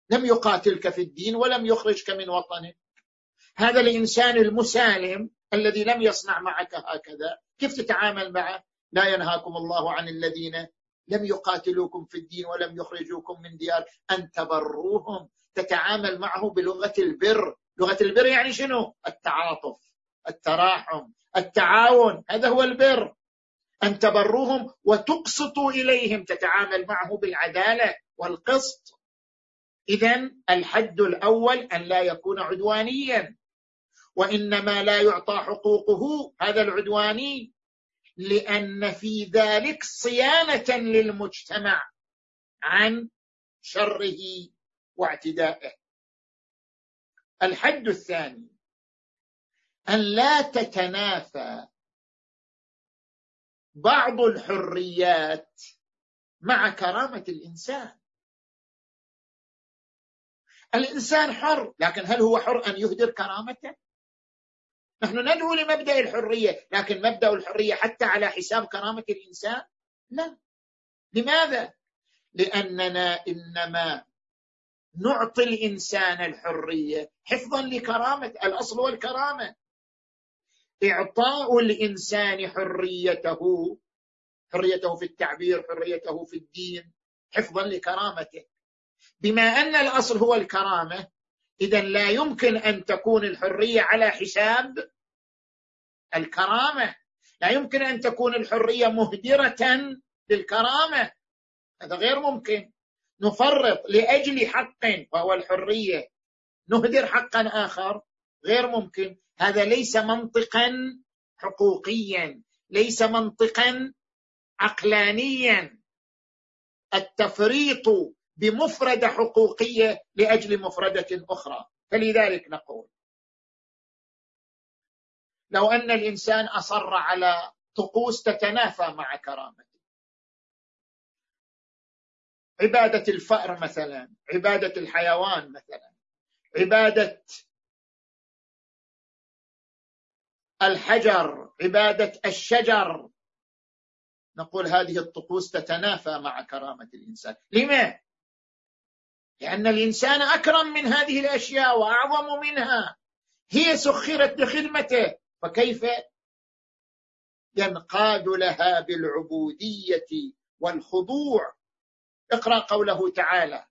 لم يقاتلك في الدين ولم يخرجك من وطنك هذا الانسان المسالم الذي لم يصنع معك هكذا كيف تتعامل معه لا ينهاكم الله عن الذين لم يقاتلوكم في الدين ولم يخرجوكم من ديار ان تبروهم تتعامل معه بلغه البر لغه البر يعني شنو التعاطف التراحم التعاون هذا هو البر ان تبروهم وتقسطوا اليهم تتعامل معه بالعداله والقسط اذا الحد الاول ان لا يكون عدوانيا وانما لا يعطى حقوقه هذا العدواني لان في ذلك صيانه للمجتمع عن شره واعتدائه الحد الثاني ان لا تتنافى بعض الحريات مع كرامه الانسان الانسان حر لكن هل هو حر ان يهدر كرامته نحن ندعو لمبدا الحريه لكن مبدا الحريه حتى على حساب كرامه الانسان لا لماذا لاننا انما نعطي الانسان الحريه حفظا لكرامه الاصل والكرامه اعطاء الانسان حريته حريته في التعبير حريته في الدين حفظا لكرامته بما ان الاصل هو الكرامه اذا لا يمكن ان تكون الحريه على حساب الكرامه لا يمكن ان تكون الحريه مهدره للكرامه هذا غير ممكن نفرط لاجل حق وهو الحريه نهدر حقا اخر غير ممكن هذا ليس منطقا حقوقيا ليس منطقا عقلانيا التفريط بمفردة حقوقية لأجل مفردة أخرى فلذلك نقول لو أن الإنسان أصر على طقوس تتنافى مع كرامته عبادة الفأر مثلا عبادة الحيوان مثلا عبادة الحجر عبادة الشجر نقول هذه الطقوس تتنافى مع كرامة الإنسان لماذا؟ لأن الإنسان أكرم من هذه الأشياء وأعظم منها هي سخرت لخدمته فكيف ينقاد لها بالعبودية والخضوع اقرأ قوله تعالى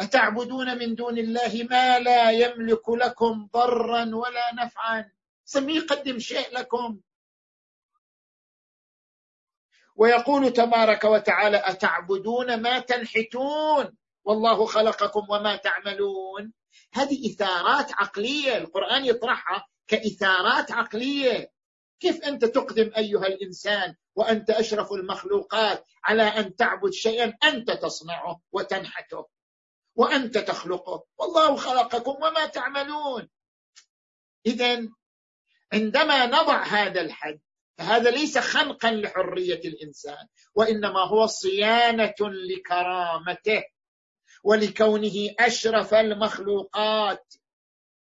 أتعبدون من دون الله ما لا يملك لكم ضرا ولا نفعا سمي يقدم شيء لكم ويقول تبارك وتعالى أتعبدون ما تنحتون والله خلقكم وما تعملون هذه إثارات عقلية القرآن يطرحها كإثارات عقلية كيف أنت تقدم أيها الإنسان وأنت أشرف المخلوقات على أن تعبد شيئا أنت تصنعه وتنحته وأنت تخلقه والله خلقكم وما تعملون إذا عندما نضع هذا الحد فهذا ليس خنقا لحرية الإنسان وإنما هو صيانة لكرامته ولكونه اشرف المخلوقات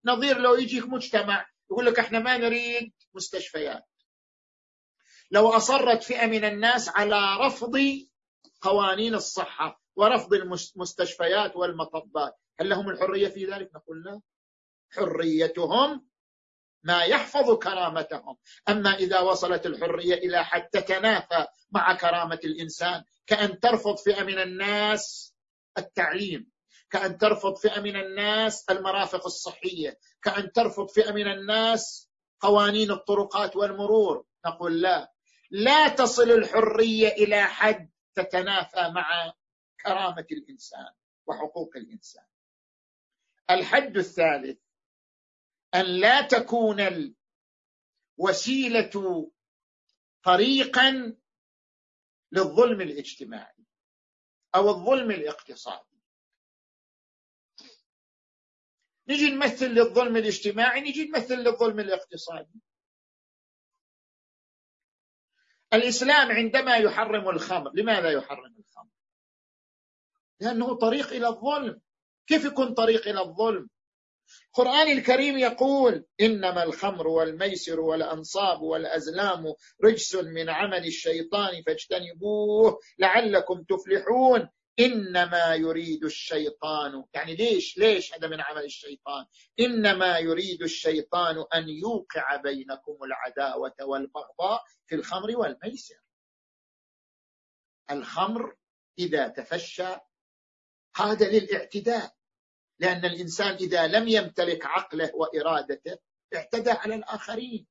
نظير لو يجيك مجتمع يقول لك احنا ما نريد مستشفيات لو اصرت فئه من الناس على رفض قوانين الصحه ورفض المستشفيات والمطبات هل لهم الحريه في ذلك نقول لا حريتهم ما يحفظ كرامتهم اما اذا وصلت الحريه الى حد تتنافى مع كرامه الانسان كان ترفض فئه من الناس التعليم كأن ترفض فئة من الناس المرافق الصحية كأن ترفض فئة من الناس قوانين الطرقات والمرور نقول لا لا تصل الحرية إلى حد تتنافى مع كرامة الإنسان وحقوق الإنسان الحد الثالث أن لا تكون الوسيلة طريقا للظلم الاجتماعي أو الظلم الاقتصادي نجي نمثل للظلم الاجتماعي نجي نمثل للظلم الاقتصادي الإسلام عندما يحرم الخمر لماذا يحرم الخمر؟ لأنه طريق إلى الظلم كيف يكون طريق إلى الظلم؟ القرآن الكريم يقول إنما الخمر والميسر والأنصاب والأزلام رجس من عمل الشيطان فاجتنبوه لعلكم تفلحون إنما يريد الشيطان يعني ليش ليش هذا من عمل الشيطان إنما يريد الشيطان أن يوقع بينكم العداوة والبغضاء في الخمر والميسر الخمر إذا تفشى هذا للاعتداء لأن الإنسان إذا لم يمتلك عقله وإرادته اعتدى على الآخرين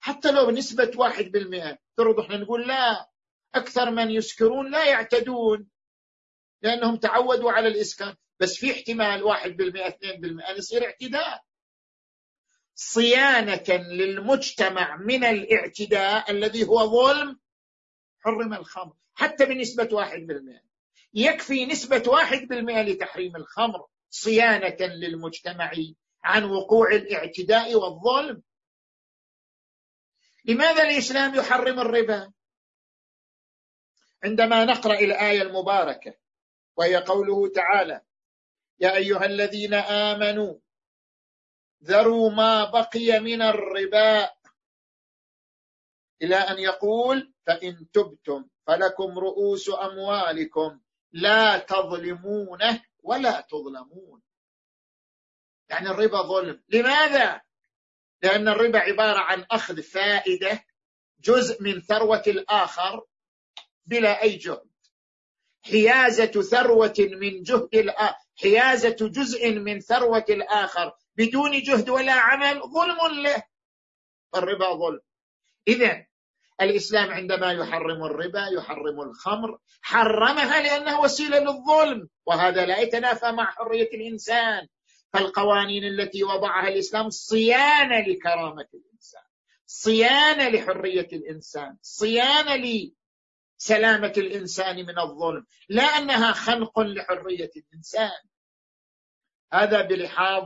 حتى لو بنسبة واحد بالمئة ترد احنا نقول لا أكثر من يسكرون لا يعتدون لأنهم تعودوا على الإسكان بس في احتمال واحد بالمئة اثنين بالمئة يصير اعتداء صيانة للمجتمع من الاعتداء الذي هو ظلم حرم الخمر حتى بنسبة واحد بالمئة يكفي نسبة واحد بالمئة لتحريم الخمر صيانة للمجتمع عن وقوع الاعتداء والظلم لماذا الإسلام يحرم الربا عندما نقرأ الآية المباركة وهي قوله تعالى يا أيها الذين آمنوا ذروا ما بقي من الربا إلى أن يقول فإن تبتم فلكم رؤوس أموالكم لا تظلمونه ولا تظلمون يعني الربا ظلم لماذا؟ لأن الربا عبارة عن أخذ فائدة جزء من ثروة الآخر بلا أي جهد حيازة ثروة من جهد الآخر حيازة جزء من ثروة الآخر بدون جهد ولا عمل ظلم له الربا ظلم إذا الاسلام عندما يحرم الربا يحرم الخمر حرمها لانها وسيله للظلم وهذا لا يتنافى مع حريه الانسان فالقوانين التي وضعها الاسلام صيانه لكرامه الانسان صيانه لحريه الانسان صيانه لسلامه الانسان من الظلم لا انها خنق لحريه الانسان هذا بلحاظ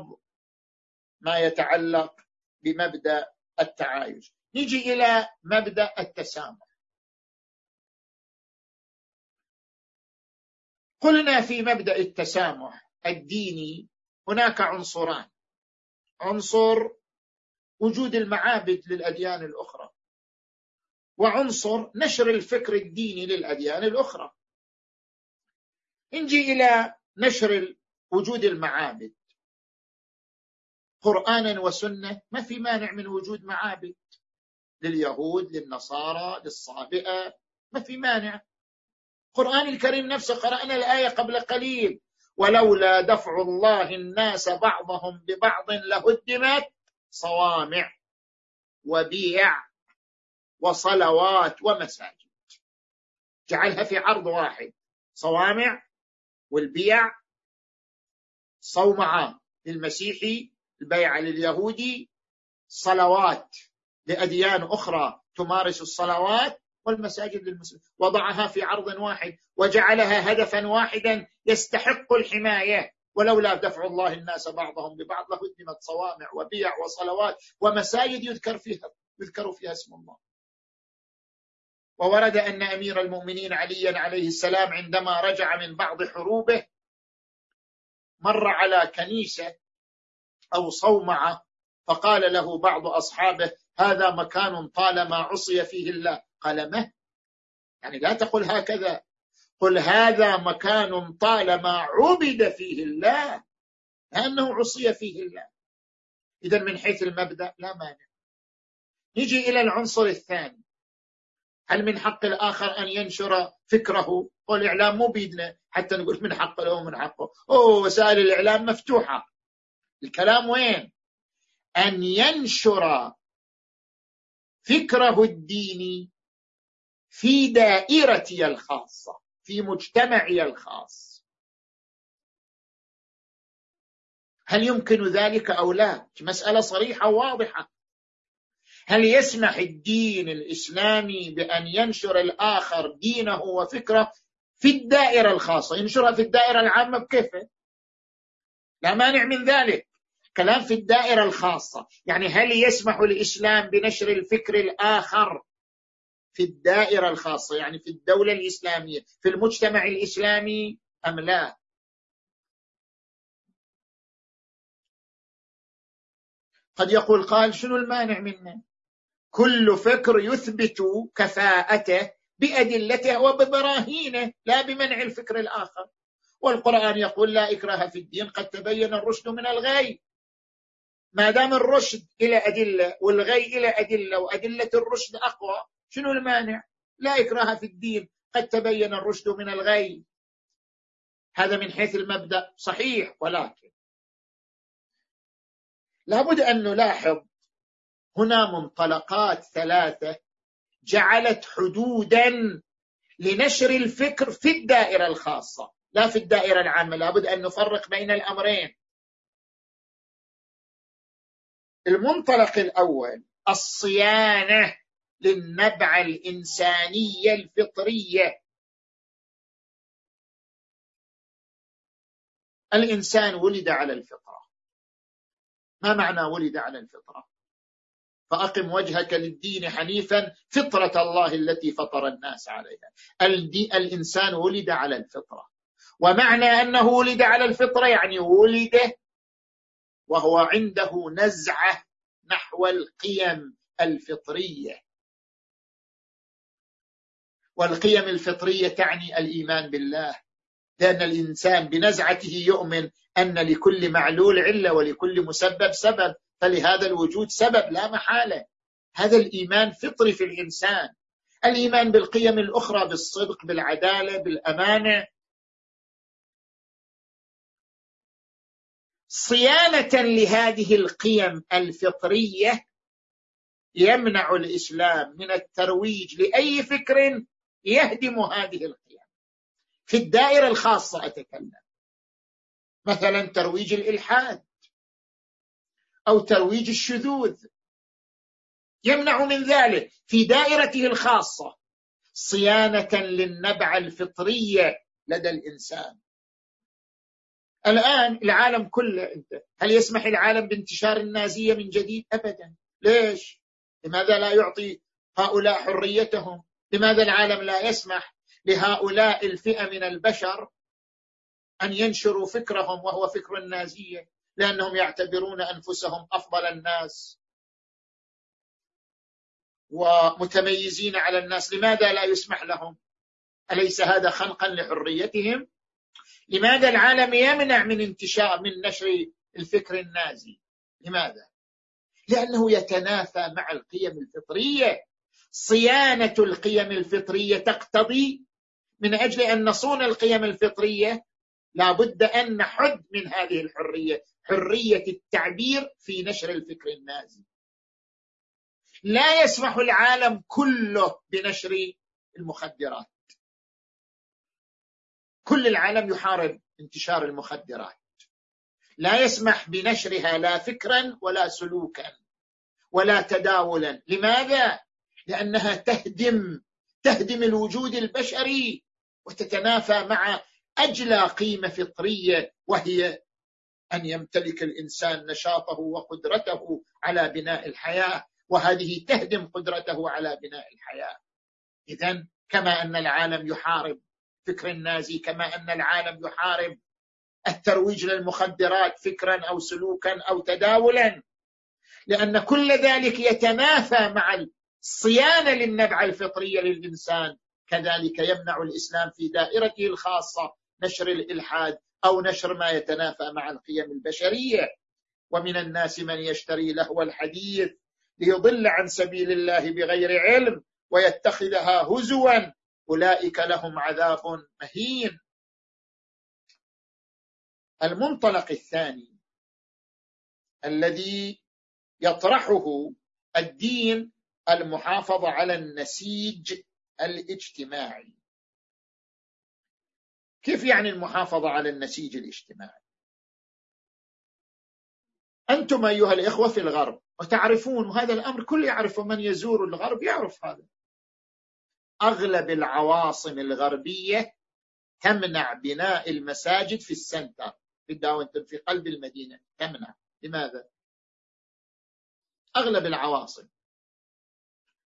ما يتعلق بمبدا التعايش نجي الى مبدا التسامح قلنا في مبدا التسامح الديني هناك عنصران عنصر وجود المعابد للاديان الاخرى وعنصر نشر الفكر الديني للاديان الاخرى نجي الى نشر وجود المعابد قرانا وسنه ما في مانع من وجود معابد لليهود للنصارى للصابئة ما في مانع القرآن الكريم نفسه قرأنا الآية قبل قليل ولولا دفع الله الناس بعضهم ببعض لهدمت صوامع وبيع وصلوات ومساجد جعلها في عرض واحد صوامع والبيع صومعه للمسيحي البيعة لليهودي صلوات لأديان أخرى تمارس الصلوات والمساجد للمسلمين وضعها في عرض واحد وجعلها هدفا واحدا يستحق الحماية ولولا دفع الله الناس بعضهم ببعض لهدمت صوامع وبيع وصلوات ومساجد يذكر فيها يذكر فيها اسم الله وورد أن أمير المؤمنين عليا عليه السلام عندما رجع من بعض حروبه مر على كنيسة أو صومعة فقال له بعض أصحابه هذا مكان طالما عصي فيه الله قال ما يعني لا تقل هكذا قل هذا مكان طالما عبد فيه الله لأنه عصي فيه الله إذا من حيث المبدأ لا مانع نجي إلى العنصر الثاني هل من حق الآخر أن ينشر فكره والإعلام مو بيدنا حتى نقول من حقه لو من حقه أوه وسائل الإعلام مفتوحة الكلام وين أن ينشر فكره الديني في دائرتي الخاصه في مجتمعي الخاص هل يمكن ذلك او لا مساله صريحه واضحه هل يسمح الدين الاسلامي بان ينشر الاخر دينه وفكره في الدائره الخاصه ينشرها في الدائره العامه بكيفه لا مانع من ذلك كلام في الدائرة الخاصة يعني هل يسمح الإسلام بنشر الفكر الآخر في الدائرة الخاصة يعني في الدولة الإسلامية في المجتمع الإسلامي أم لا قد يقول قال شنو المانع منه كل فكر يثبت كفاءته بأدلته وببراهينه لا بمنع الفكر الآخر والقرآن يقول لا إكراه في الدين قد تبين الرشد من الغي ما دام الرشد إلى أدلة والغي إلى أدلة وأدلة الرشد أقوى شنو المانع لا إكراه في الدين قد تبين الرشد من الغي هذا من حيث المبدأ صحيح ولكن لابد أن نلاحظ هنا منطلقات ثلاثة جعلت حدودا لنشر الفكر في الدائرة الخاصة لا في الدائرة العامة لابد أن نفرق بين الأمرين المنطلق الاول الصيانه للنبعه الانسانيه الفطريه الانسان ولد على الفطره ما معنى ولد على الفطره فأقم وجهك للدين حنيفا فطرة الله التي فطر الناس عليها الإنسان ولد على الفطرة ومعنى أنه ولد على الفطرة يعني ولد وهو عنده نزعه نحو القيم الفطريه والقيم الفطريه تعني الايمان بالله لان الانسان بنزعته يؤمن ان لكل معلول عله ولكل مسبب سبب فلهذا الوجود سبب لا محاله هذا الايمان فطري في الانسان الايمان بالقيم الاخرى بالصدق بالعداله بالامانه صيانه لهذه القيم الفطريه يمنع الاسلام من الترويج لاي فكر يهدم هذه القيم في الدائره الخاصه اتكلم مثلا ترويج الالحاد او ترويج الشذوذ يمنع من ذلك في دائرته الخاصه صيانه للنبعه الفطريه لدى الانسان الآن العالم كله انت هل يسمح العالم بانتشار النازية من جديد أبدا ليش لماذا لا يعطي هؤلاء حريتهم لماذا العالم لا يسمح لهؤلاء الفئة من البشر أن ينشروا فكرهم وهو فكر النازية لأنهم يعتبرون أنفسهم أفضل الناس ومتميزين على الناس لماذا لا يسمح لهم أليس هذا خنقا لحريتهم لماذا العالم يمنع من انتشار من نشر الفكر النازي لماذا لانه يتنافى مع القيم الفطريه صيانه القيم الفطريه تقتضي من اجل ان نصون القيم الفطريه لابد ان نحد من هذه الحريه حريه التعبير في نشر الفكر النازي لا يسمح العالم كله بنشر المخدرات كل العالم يحارب انتشار المخدرات لا يسمح بنشرها لا فكرا ولا سلوكا ولا تداولا لماذا لانها تهدم تهدم الوجود البشري وتتنافى مع اجلى قيمه فطريه وهي ان يمتلك الانسان نشاطه وقدرته على بناء الحياه وهذه تهدم قدرته على بناء الحياه اذا كما ان العالم يحارب فكر النازي كما ان العالم يحارب الترويج للمخدرات فكرا او سلوكا او تداولا لان كل ذلك يتنافى مع الصيانه للنبعه الفطريه للانسان كذلك يمنع الاسلام في دائرته الخاصه نشر الالحاد او نشر ما يتنافى مع القيم البشريه ومن الناس من يشتري لهو الحديث ليضل عن سبيل الله بغير علم ويتخذها هزوا أولئك لهم عذاب مهين المنطلق الثاني الذي يطرحه الدين المحافظة على النسيج الاجتماعي كيف يعني المحافظة على النسيج الاجتماعي أنتم أيها الإخوة في الغرب وتعرفون وهذا الأمر كل يعرفه من يزور الغرب يعرف هذا أغلب العواصم الغربية تمنع بناء المساجد في السنتر في الداونتون في قلب المدينة تمنع لماذا؟ أغلب العواصم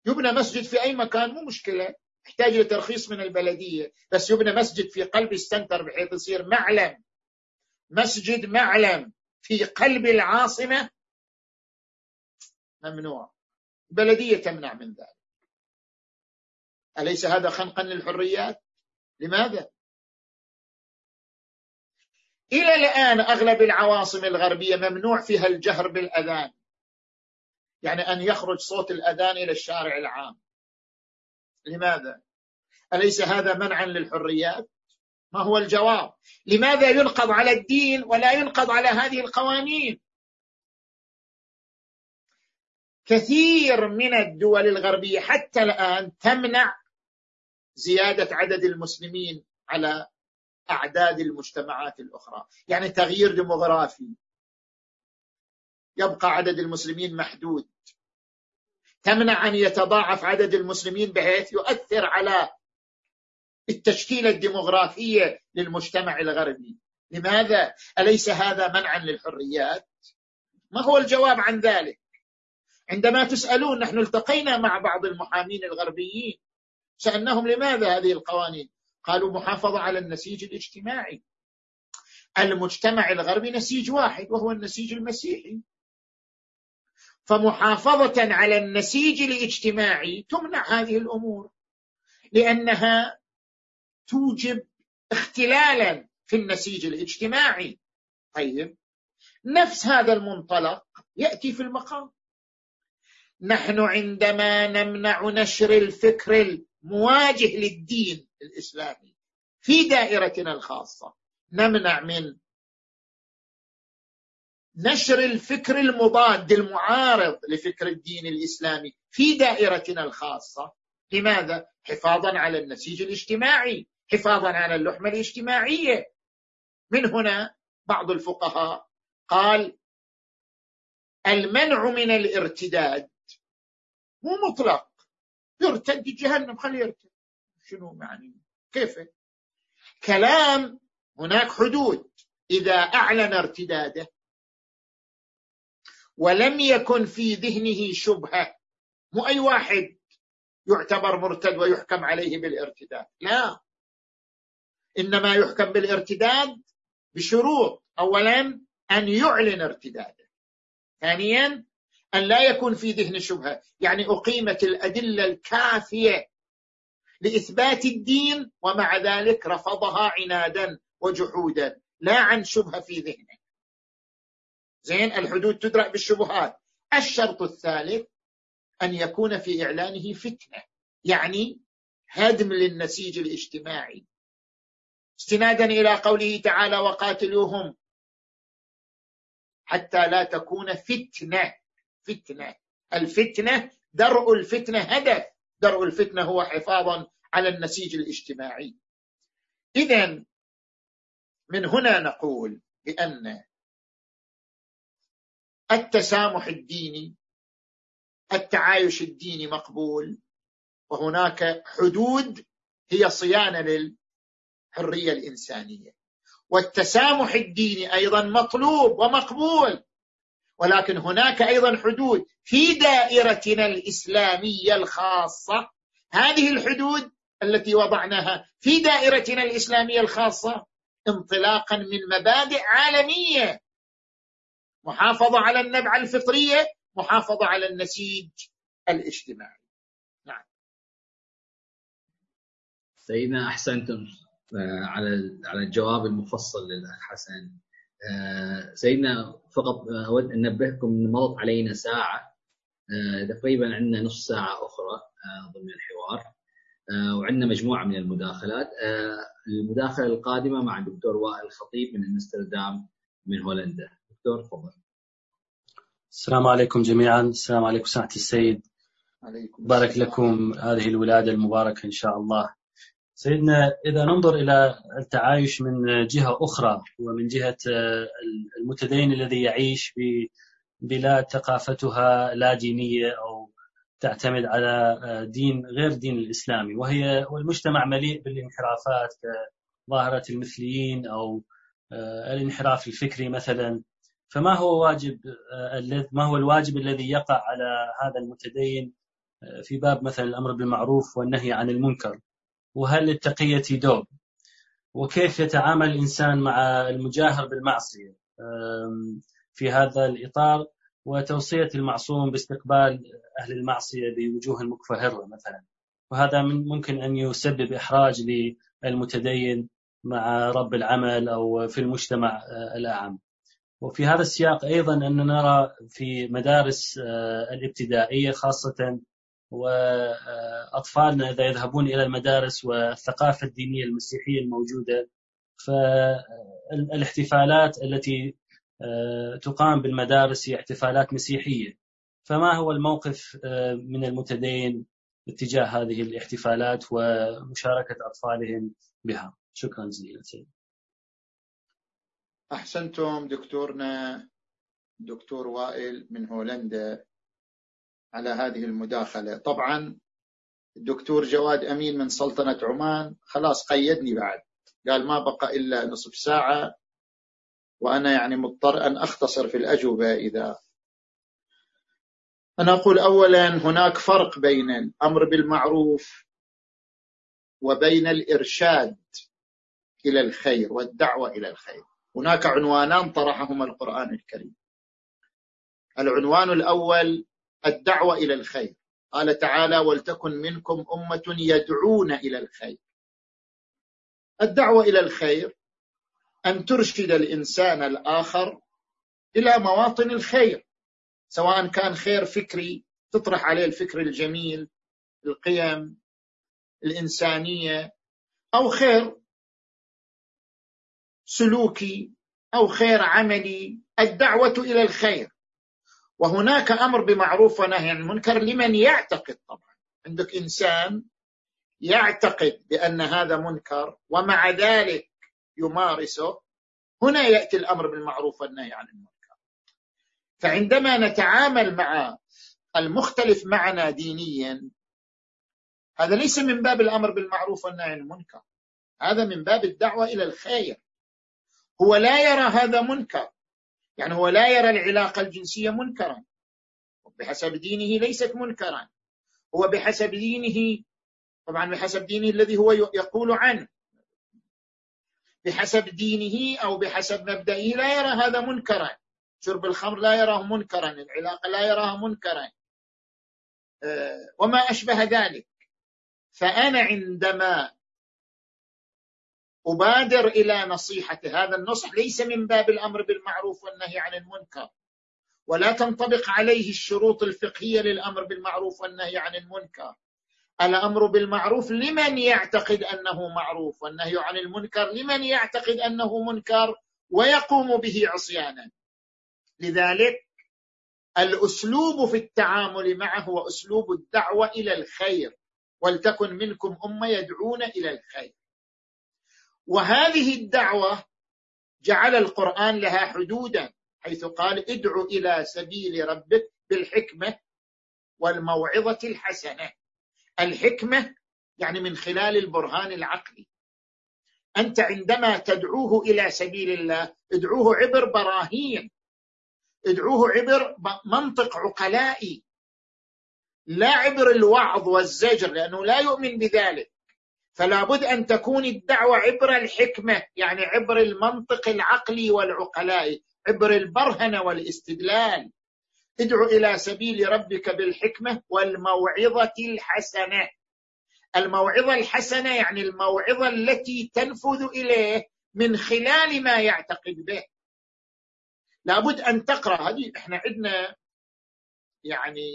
يبنى مسجد في أي مكان مو مشكلة يحتاج لترخيص من البلدية بس يبنى مسجد في قلب السنتر بحيث يصير معلم مسجد معلم في قلب العاصمة ممنوع البلدية تمنع من ذلك أليس هذا خنقا للحريات لماذا إلى الآن أغلب العواصم الغربية ممنوع فيها الجهر بالأذان يعني أن يخرج صوت الأذان إلى الشارع العام لماذا أليس هذا منعا للحريات ما هو الجواب لماذا ينقض على الدين ولا ينقض على هذه القوانين كثير من الدول الغربية حتى الآن تمنع زياده عدد المسلمين على اعداد المجتمعات الاخرى، يعني تغيير ديموغرافي يبقى عدد المسلمين محدود تمنع ان يتضاعف عدد المسلمين بحيث يؤثر على التشكيله الديموغرافيه للمجتمع الغربي، لماذا؟ اليس هذا منعا للحريات؟ ما هو الجواب عن ذلك؟ عندما تسالون نحن التقينا مع بعض المحامين الغربيين سألناهم لماذا هذه القوانين قالوا محافظة على النسيج الاجتماعي المجتمع الغربي نسيج واحد وهو النسيج المسيحي فمحافظة على النسيج الاجتماعي تمنع هذه الأمور لأنها توجب اختلالا في النسيج الاجتماعي طيب نفس هذا المنطلق يأتي في المقام نحن عندما نمنع نشر الفكر مواجه للدين الاسلامي في دائرتنا الخاصه نمنع من نشر الفكر المضاد المعارض لفكر الدين الاسلامي في دائرتنا الخاصه لماذا حفاظا على النسيج الاجتماعي حفاظا على اللحمه الاجتماعيه من هنا بعض الفقهاء قال المنع من الارتداد مو مطلق يرتد جهنم خليه يرتد شنو يعني كيف كلام هناك حدود إذا أعلن ارتداده ولم يكن في ذهنه شبهة مو أي واحد يعتبر مرتد ويحكم عليه بالارتداد لا إنما يحكم بالارتداد بشروط أولا أن يعلن ارتداده ثانيا أن لا يكون في ذهن شبهة يعني أقيمت الأدلة الكافية لإثبات الدين ومع ذلك رفضها عنادا وجحودا لا عن شبهة في ذهنه زين الحدود تدرأ بالشبهات الشرط الثالث أن يكون في إعلانه فتنة يعني هدم للنسيج الاجتماعي استنادا إلى قوله تعالى وقاتلوهم حتى لا تكون فتنه الفتنه الفتنه درء الفتنه هدف درء الفتنه هو حفاظا على النسيج الاجتماعي اذا من هنا نقول بان التسامح الديني التعايش الديني مقبول وهناك حدود هي صيانه للحريه الانسانيه والتسامح الديني ايضا مطلوب ومقبول ولكن هناك ايضا حدود في دائرتنا الاسلاميه الخاصه هذه الحدود التي وضعناها في دائرتنا الاسلاميه الخاصه انطلاقا من مبادئ عالميه محافظه على النبعه الفطريه محافظه على النسيج الاجتماعي نعم سيدنا احسنتم آه، على على الجواب المفصل للاخ حسن آه، سيدنا فقط أود أن انبهكم أن مضت علينا ساعة آه، تقريبا عندنا نص ساعة أخرى آه، ضمن الحوار وعندنا مجموعة من المداخلات المداخلة القادمة مع الدكتور وائل الخطيب من أمستردام من هولندا دكتور تفضل السلام عليكم جميعا السلام عليكم سعاده السيد عليكم بارك لكم هذه الولادة المباركة إن شاء الله سيدنا إذا ننظر إلى التعايش من جهة أخرى ومن جهة آه، المتدين الذي يعيش ببلاد ثقافتها لا دينية أو تعتمد على آه، دين غير دين الإسلامي وهي والمجتمع مليء بالانحرافات كظاهرة المثليين أو آه، الانحراف الفكري مثلا فما هو واجب ما هو الواجب الذي يقع على هذا المتدين في باب مثلا الأمر بالمعروف والنهي عن المنكر وهل للتقية دور وكيف يتعامل الإنسان مع المجاهر بالمعصية في هذا الإطار وتوصية المعصوم باستقبال أهل المعصية بوجوه مكفهرة مثلا وهذا من ممكن أن يسبب إحراج للمتدين مع رب العمل أو في المجتمع آه، الأعم وفي هذا السياق أيضا أننا نرى في مدارس آه، الابتدائية خاصة وأطفالنا إذا يذهبون إلى المدارس والثقافة الدينية المسيحية الموجودة فالاحتفالات التي آه، تقام بالمدارس هي احتفالات مسيحية فما هو الموقف آه، من المتدين اتجاه هذه الاحتفالات ومشاركة أطفالهم بها شكرا جزيلا أحسنتم دكتورنا دكتور وائل من هولندا على هذه المداخلة طبعا الدكتور جواد أمين من سلطنة عمان خلاص قيدني بعد قال ما بقى إلا نصف ساعة وأنا يعني مضطر أن أختصر في الأجوبة إذا أنا أقول أولا هناك فرق بين الأمر بالمعروف وبين الإرشاد إلى الخير والدعوة إلى الخير هناك عنوانان طرحهما القرآن الكريم العنوان الأول الدعوة إلى الخير قال تعالى ولتكن منكم أمة يدعون إلى الخير الدعوة إلى الخير أن ترشد الإنسان الآخر إلى مواطن الخير سواء كان خير فكري تطرح عليه الفكر الجميل القيم الإنسانية أو خير سلوكي أو خير عملي الدعوة إلى الخير وهناك امر بمعروف ونهي عن المنكر لمن يعتقد طبعا عندك انسان يعتقد بان هذا منكر ومع ذلك يمارسه هنا ياتي الامر بالمعروف والنهي عن المنكر فعندما نتعامل مع المختلف معنا دينيا هذا ليس من باب الامر بالمعروف والنهي عن المنكر هذا من باب الدعوه الى الخير هو لا يرى هذا منكر يعني هو لا يرى العلاقة الجنسية منكرا بحسب دينه ليست منكرا هو بحسب دينه طبعا بحسب دينه الذي هو يقول عنه بحسب دينه أو بحسب مبدئه لا يرى هذا منكرا شرب الخمر لا يراه منكرا العلاقة لا يراها منكرا آه، وما أشبه ذلك فأنا عندما أبادر إلى نصيحته هذا النصح ليس من باب الأمر بالمعروف والنهي عن المنكر ولا تنطبق عليه الشروط الفقهية للأمر بالمعروف والنهي عن المنكر الأمر بالمعروف لمن يعتقد أنه معروف والنهي عن المنكر لمن يعتقد أنه منكر ويقوم به عصيانا لذلك الأسلوب في التعامل معه هو أسلوب الدعوة إلى الخير ولتكن منكم أمة يدعون إلى الخير وهذه الدعوة جعل القرآن لها حدودا حيث قال ادعو إلى سبيل ربك بالحكمة والموعظة الحسنة الحكمة يعني من خلال البرهان العقلي أنت عندما تدعوه إلى سبيل الله ادعوه عبر براهين ادعوه عبر منطق عقلائي لا عبر الوعظ والزجر لأنه لا يؤمن بذلك فلا بد أن تكون الدعوة عبر الحكمة يعني عبر المنطق العقلي والعقلائي عبر البرهنة والاستدلال ادع إلى سبيل ربك بالحكمة والموعظة الحسنة الموعظة الحسنة يعني الموعظة التي تنفذ إليه من خلال ما يعتقد به لابد أن تقرأ هذه إحنا عندنا يعني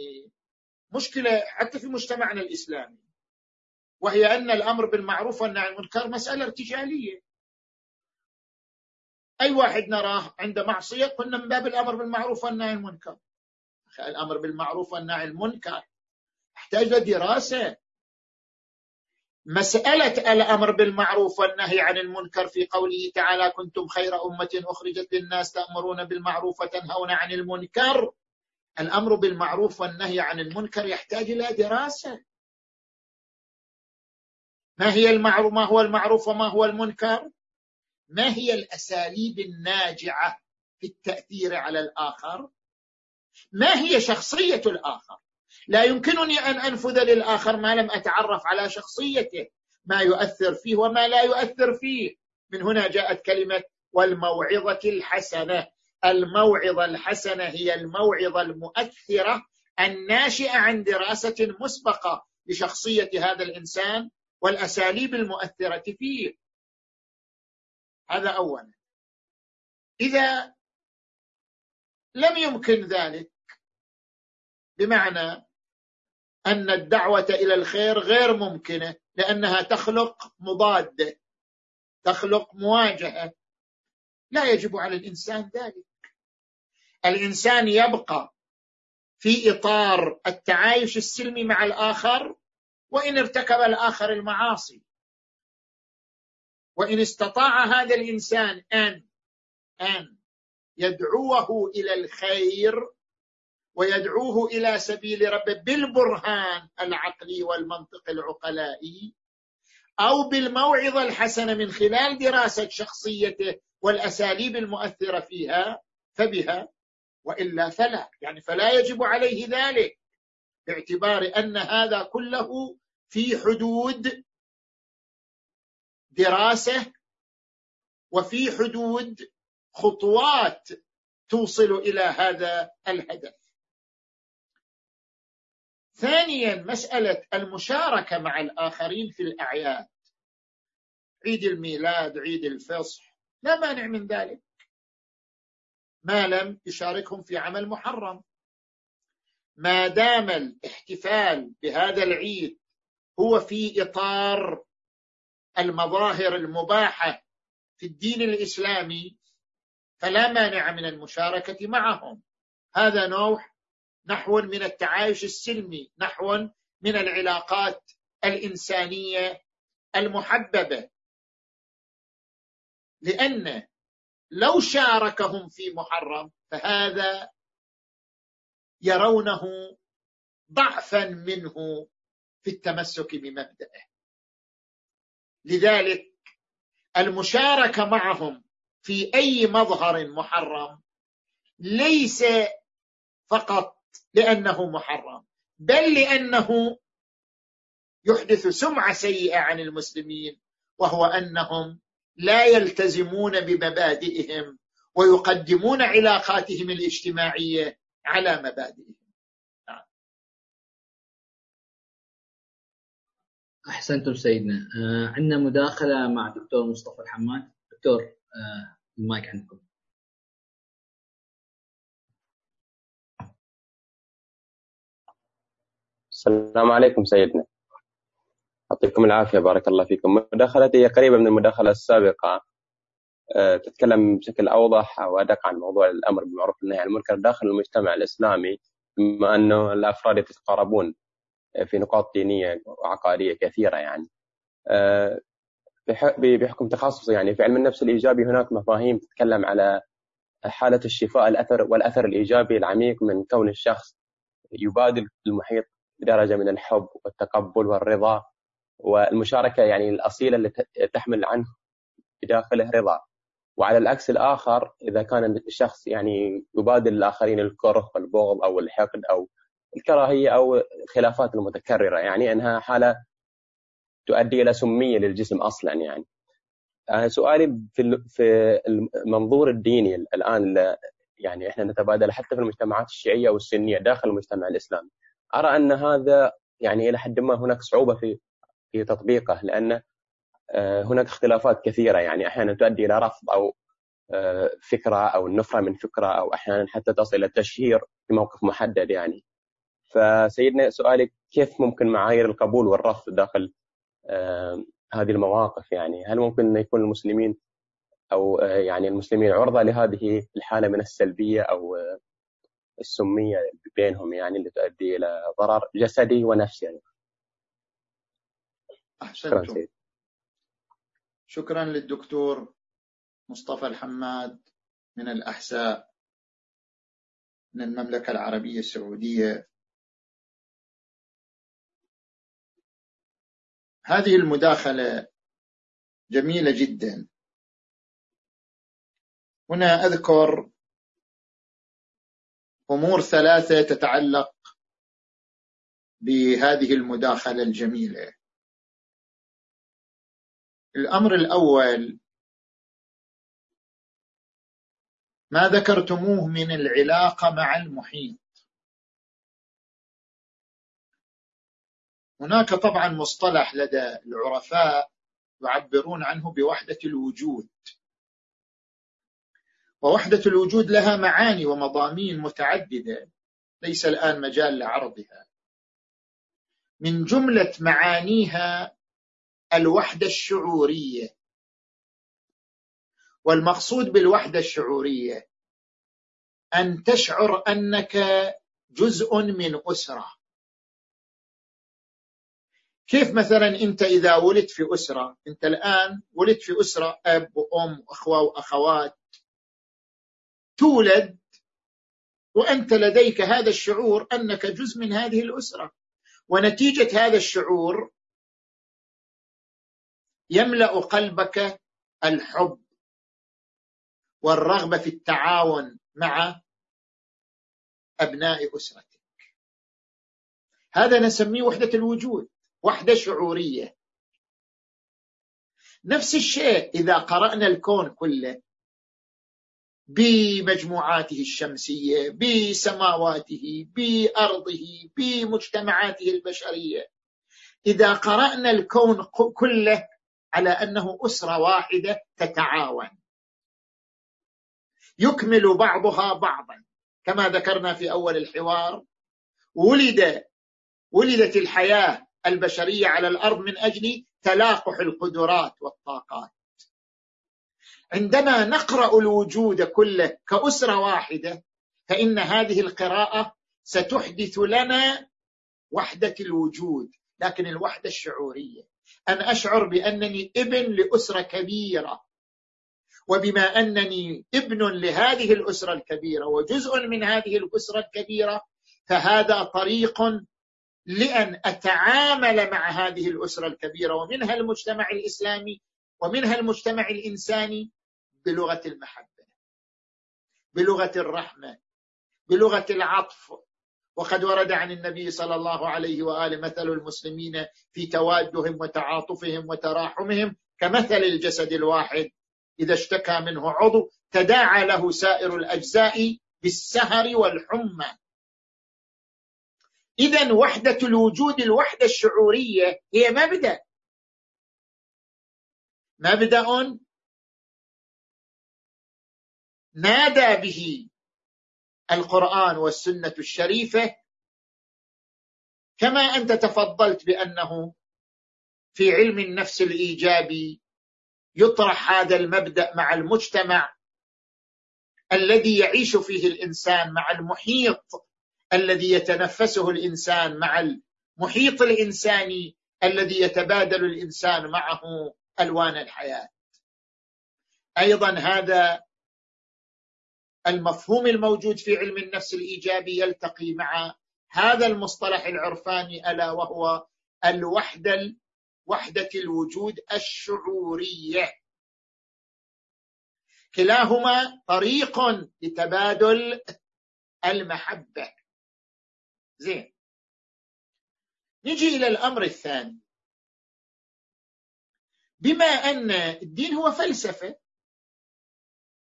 مشكلة حتى في مجتمعنا الإسلامي وهي أن الأمر بالمعروف والنهي عن المنكر مسألة ارتجالية أي واحد نراه عنده معصية قلنا من باب الأمر بالمعروف والنهي عن المنكر الأمر بالمعروف والنهي عن المنكر احتاج لدراسة مسألة الأمر بالمعروف والنهي عن المنكر في قوله تعالى كنتم خير أمة أخرجت للناس تأمرون بالمعروف وتنهون عن المنكر الأمر بالمعروف والنهي عن المنكر يحتاج إلى دراسة ما هي المعروف ما هو المعروف وما هو المنكر ما هي الاساليب الناجعه في التاثير على الاخر ما هي شخصيه الاخر لا يمكنني ان انفذ للاخر ما لم اتعرف على شخصيته ما يؤثر فيه وما لا يؤثر فيه من هنا جاءت كلمه والموعظه الحسنه الموعظه الحسنه هي الموعظه المؤثره الناشئه عن دراسه مسبقه لشخصيه هذا الانسان والأساليب المؤثرة فيه هذا أولا إذا لم يمكن ذلك بمعنى أن الدعوة إلى الخير غير ممكنة لأنها تخلق مضادة تخلق مواجهة لا يجب على الإنسان ذلك الإنسان يبقى في إطار التعايش السلمي مع الآخر وان ارتكب الاخر المعاصي وان استطاع هذا الانسان ان ان يدعوه الى الخير ويدعوه الى سبيل ربه بالبرهان العقلي والمنطق العقلائي او بالموعظه الحسنه من خلال دراسه شخصيته والاساليب المؤثره فيها فبها والا فلا يعني فلا يجب عليه ذلك باعتبار ان هذا كله في حدود دراسه وفي حدود خطوات توصل الى هذا الهدف ثانيا مساله المشاركه مع الاخرين في الاعياد عيد الميلاد عيد الفصح لا مانع من ذلك ما لم يشاركهم في عمل محرم ما دام الاحتفال بهذا العيد هو في اطار المظاهر المباحه في الدين الاسلامي فلا مانع من المشاركه معهم هذا نوع نحو من التعايش السلمي نحو من العلاقات الانسانيه المحببه لان لو شاركهم في محرم فهذا يرونه ضعفا منه في التمسك بمبدئه لذلك المشاركه معهم في اي مظهر محرم ليس فقط لانه محرم بل لانه يحدث سمعه سيئه عن المسلمين وهو انهم لا يلتزمون بمبادئهم ويقدمون علاقاتهم الاجتماعيه على مبادئهم احسنتم سيدنا آه عندنا مداخله مع دكتور مصطفى الحماد دكتور آه المايك عندكم السلام عليكم سيدنا يعطيكم العافيه بارك الله فيكم مداخلتي هي قريبه من المداخله السابقه أه تتكلم بشكل اوضح وادق عن موضوع الامر بالمعروف والنهي عن المنكر داخل المجتمع الاسلامي بما انه الافراد يتقاربون في نقاط دينيه وعقائديه كثيره يعني آه، بحكم تخصصي يعني في علم النفس الايجابي هناك مفاهيم تتكلم على حاله الشفاء الاثر والاثر الايجابي العميق من كون الشخص يبادل المحيط بدرجه من الحب والتقبل والرضا والمشاركه يعني الاصيله التي تحمل عنه بداخله رضا وعلى العكس الاخر اذا كان الشخص يعني يبادل الاخرين الكره والبغض او الحقد او الكراهيه او الخلافات المتكرره يعني انها حاله تؤدي الى سميه للجسم اصلا يعني آه، سؤالي في في المنظور الديني الان يعني احنا نتبادل حتى في المجتمعات الشيعيه والسنيه داخل المجتمع الاسلامي ارى ان هذا يعني الى حد ما هناك صعوبه في في تطبيقه لان آه، هناك اختلافات كثيره يعني احيانا تؤدي الى رفض او آه، فكره او النفره من فكره او احيانا حتى تصل الى التشهير في موقف محدد يعني فسيدنا سؤالي كيف ممكن معايير القبول والرفض داخل هذه المواقف يعني هل ممكن أن يكون المسلمين أو آه، يعني المسلمين عرضة لهذه الحالة من السلبية أو آه، السمية بينهم يعني اللي تؤدي إلى ضرر جسدي ونفسي يعني. أحسنتم شكرا, شكرا للدكتور مصطفى الحماد من الأحساء من المملكة العربية السعودية هذه المداخلة جميلة جدا هنا أذكر أمور ثلاثة تتعلق بهذه المداخلة الجميلة الأمر الأول ما ذكرتموه من العلاقة مع المحيط هناك طبعا مصطلح لدى العرفاء يعبرون عنه بوحدة الوجود ووحدة الوجود لها معاني ومضامين متعددة ليس الآن مجال لعرضها من جملة معانيها الوحدة الشعورية والمقصود بالوحدة الشعورية أن تشعر أنك جزء من أسرة كيف مثلا أنت إذا ولدت في أسرة أنت الآن ولدت في أسرة أب وأم وأخوة وأخوات تولد وأنت لديك هذا الشعور أنك جزء من هذه الأسرة ونتيجة هذا الشعور يملأ قلبك الحب والرغبة في التعاون مع أبناء أسرتك هذا نسميه وحدة الوجود وحدة شعورية نفس الشيء إذا قرأنا الكون كله بمجموعاته الشمسية بسماواته بأرضه بمجتمعاته البشرية إذا قرأنا الكون كله على أنه أسرة واحدة تتعاون يكمل بعضها بعضا كما ذكرنا في أول الحوار ولد ولدت الحياة البشريه على الارض من اجل تلاقح القدرات والطاقات عندما نقرا الوجود كله كاسره واحده فان هذه القراءه ستحدث لنا وحده الوجود لكن الوحده الشعوريه ان اشعر بانني ابن لاسره كبيره وبما انني ابن لهذه الاسره الكبيره وجزء من هذه الاسره الكبيره فهذا طريق لأن أتعامل مع هذه الأسرة الكبيرة ومنها المجتمع الإسلامي ومنها المجتمع الإنساني بلغة المحبة بلغة الرحمة بلغة العطف وقد ورد عن النبي صلى الله عليه وآله مثل المسلمين في توادهم وتعاطفهم وتراحمهم كمثل الجسد الواحد إذا اشتكى منه عضو تداعى له سائر الأجزاء بالسهر والحمى إذا وحدة الوجود الوحدة الشعورية هي مبدأ مبدأ نادى به القرآن والسنة الشريفة كما أنت تفضلت بأنه في علم النفس الإيجابي يطرح هذا المبدأ مع المجتمع الذي يعيش فيه الإنسان مع المحيط الذي يتنفسه الانسان مع المحيط الانساني الذي يتبادل الانسان معه الوان الحياه ايضا هذا المفهوم الموجود في علم النفس الايجابي يلتقي مع هذا المصطلح العرفاني الا وهو الوحده وحده الوجود الشعوريه كلاهما طريق لتبادل المحبه زين نجي إلى الأمر الثاني بما أن الدين هو فلسفة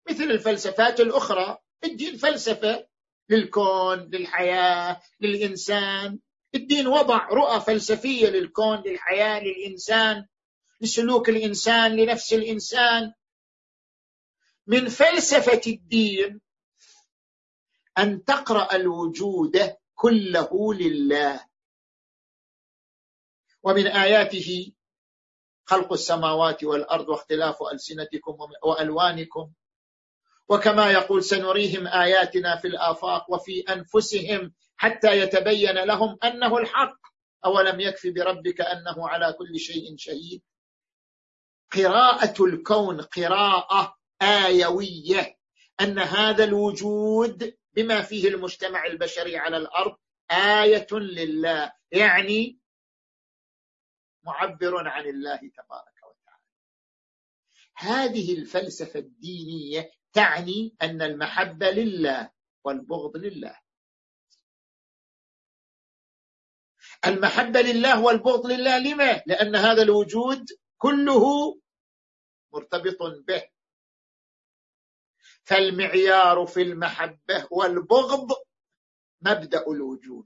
مثل الفلسفات الأخرى الدين فلسفة للكون للحياة للإنسان الدين وضع رؤى فلسفية للكون للحياة للإنسان لسلوك الإنسان لنفس الإنسان من فلسفة الدين أن تقرأ الوجود كله لله ومن آياته خلق السماوات والأرض واختلاف ألسنتكم وألوانكم وكما يقول سنريهم آياتنا في الآفاق وفي أنفسهم حتى يتبين لهم أنه الحق أولم يكفي بربك أنه على كل شيء شهيد قراءة الكون قراءة آيوية أن هذا الوجود بما فيه المجتمع البشري على الارض ايه لله يعني معبر عن الله تبارك وتعالى هذه الفلسفه الدينيه تعني ان المحبه لله والبغض لله المحبه لله والبغض لله لما لان هذا الوجود كله مرتبط به فالمعيار في المحبه والبغض مبدا الوجود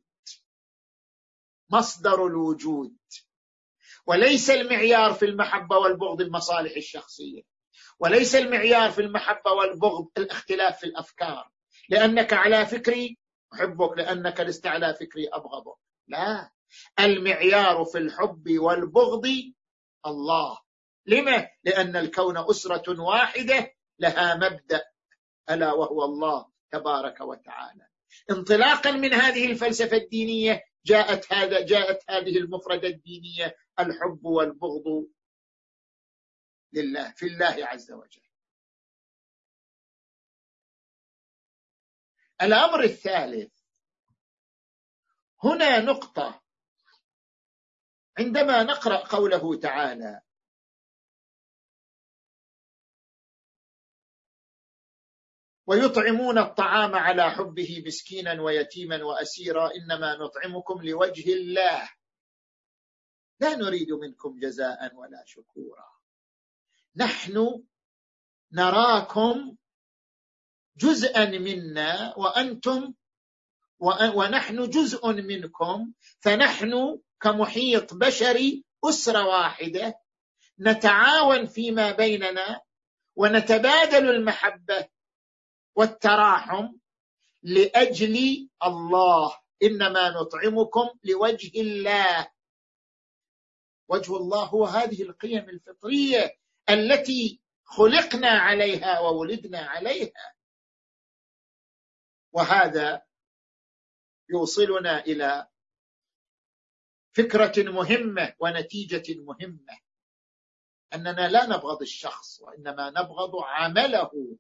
مصدر الوجود وليس المعيار في المحبه والبغض المصالح الشخصيه وليس المعيار في المحبه والبغض الاختلاف في الافكار لانك على فكري احبك لانك لست على فكري ابغضك لا المعيار في الحب والبغض الله لما لان الكون اسره واحده لها مبدا الا وهو الله تبارك وتعالى انطلاقا من هذه الفلسفه الدينيه جاءت هذا جاءت هذه المفردة الدينية الحب والبغض لله في الله عز وجل. الأمر الثالث هنا نقطة عندما نقرأ قوله تعالى ويطعمون الطعام على حبه مسكينا ويتيما واسيرا انما نطعمكم لوجه الله لا نريد منكم جزاء ولا شكورا نحن نراكم جزءا منا وانتم ونحن جزء منكم فنحن كمحيط بشري اسره واحده نتعاون فيما بيننا ونتبادل المحبه والتراحم لاجل الله انما نطعمكم لوجه الله وجه الله هو هذه القيم الفطريه التي خلقنا عليها وولدنا عليها وهذا يوصلنا الى فكره مهمه ونتيجه مهمه اننا لا نبغض الشخص وانما نبغض عمله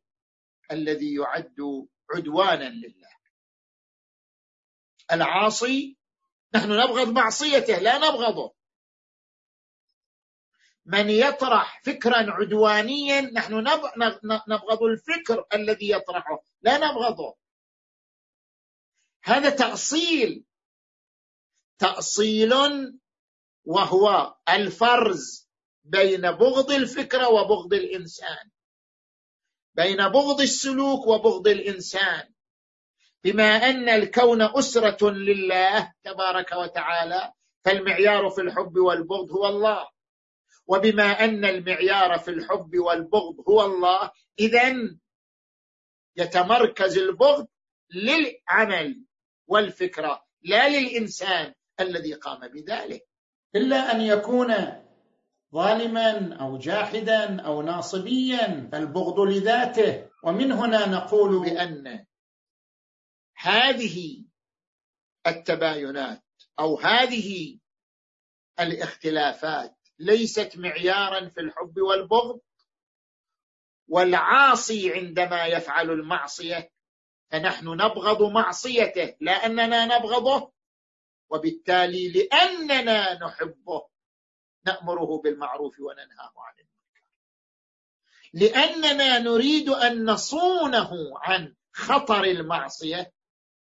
الذي يعد عدوانا لله العاصي نحن نبغض معصيته لا نبغضه من يطرح فكرا عدوانيا نحن نبغض الفكر الذي يطرحه لا نبغضه هذا تأصيل تأصيل وهو الفرز بين بغض الفكرة وبغض الإنسان بين بغض السلوك وبغض الانسان بما ان الكون اسره لله تبارك وتعالى فالمعيار في الحب والبغض هو الله وبما ان المعيار في الحب والبغض هو الله اذا يتمركز البغض للعمل والفكره لا للانسان الذي قام بذلك الا ان يكون ظالما او جاحدا او ناصبيا فالبغض لذاته ومن هنا نقول بان هذه التباينات او هذه الاختلافات ليست معيارا في الحب والبغض والعاصي عندما يفعل المعصيه فنحن نبغض معصيته لاننا نبغضه وبالتالي لاننا نحبه نأمره بالمعروف وننهاه عن المنكر لأننا نريد أن نصونه عن خطر المعصية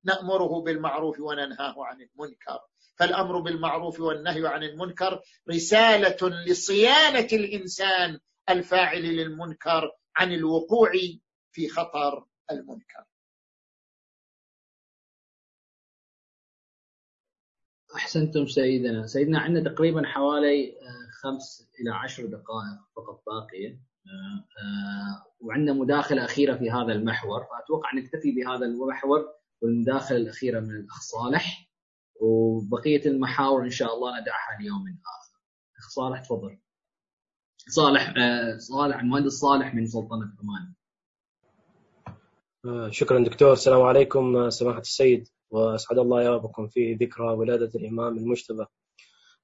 نأمره بالمعروف وننهاه عن المنكر فالأمر بالمعروف والنهي عن المنكر رسالة لصيانة الإنسان الفاعل للمنكر عن الوقوع في خطر المنكر احسنتم سيدنا سيدنا عندنا تقريبا حوالي آه، خمس الى عشر دقائق فقط باقيه آه، آه، وعندنا مداخله اخيره في هذا المحور فاتوقع نكتفي بهذا المحور والمداخله الاخيره من الاخ صالح وبقيه المحاور ان شاء الله ندعها ليوم اخر اخ صالح تفضل صالح صالح المهندس صالح من سلطنه عمان شكرا دكتور السلام عليكم سماحه السيد وأسعد الله ربكم في ذكرى ولادة الإمام المجتبى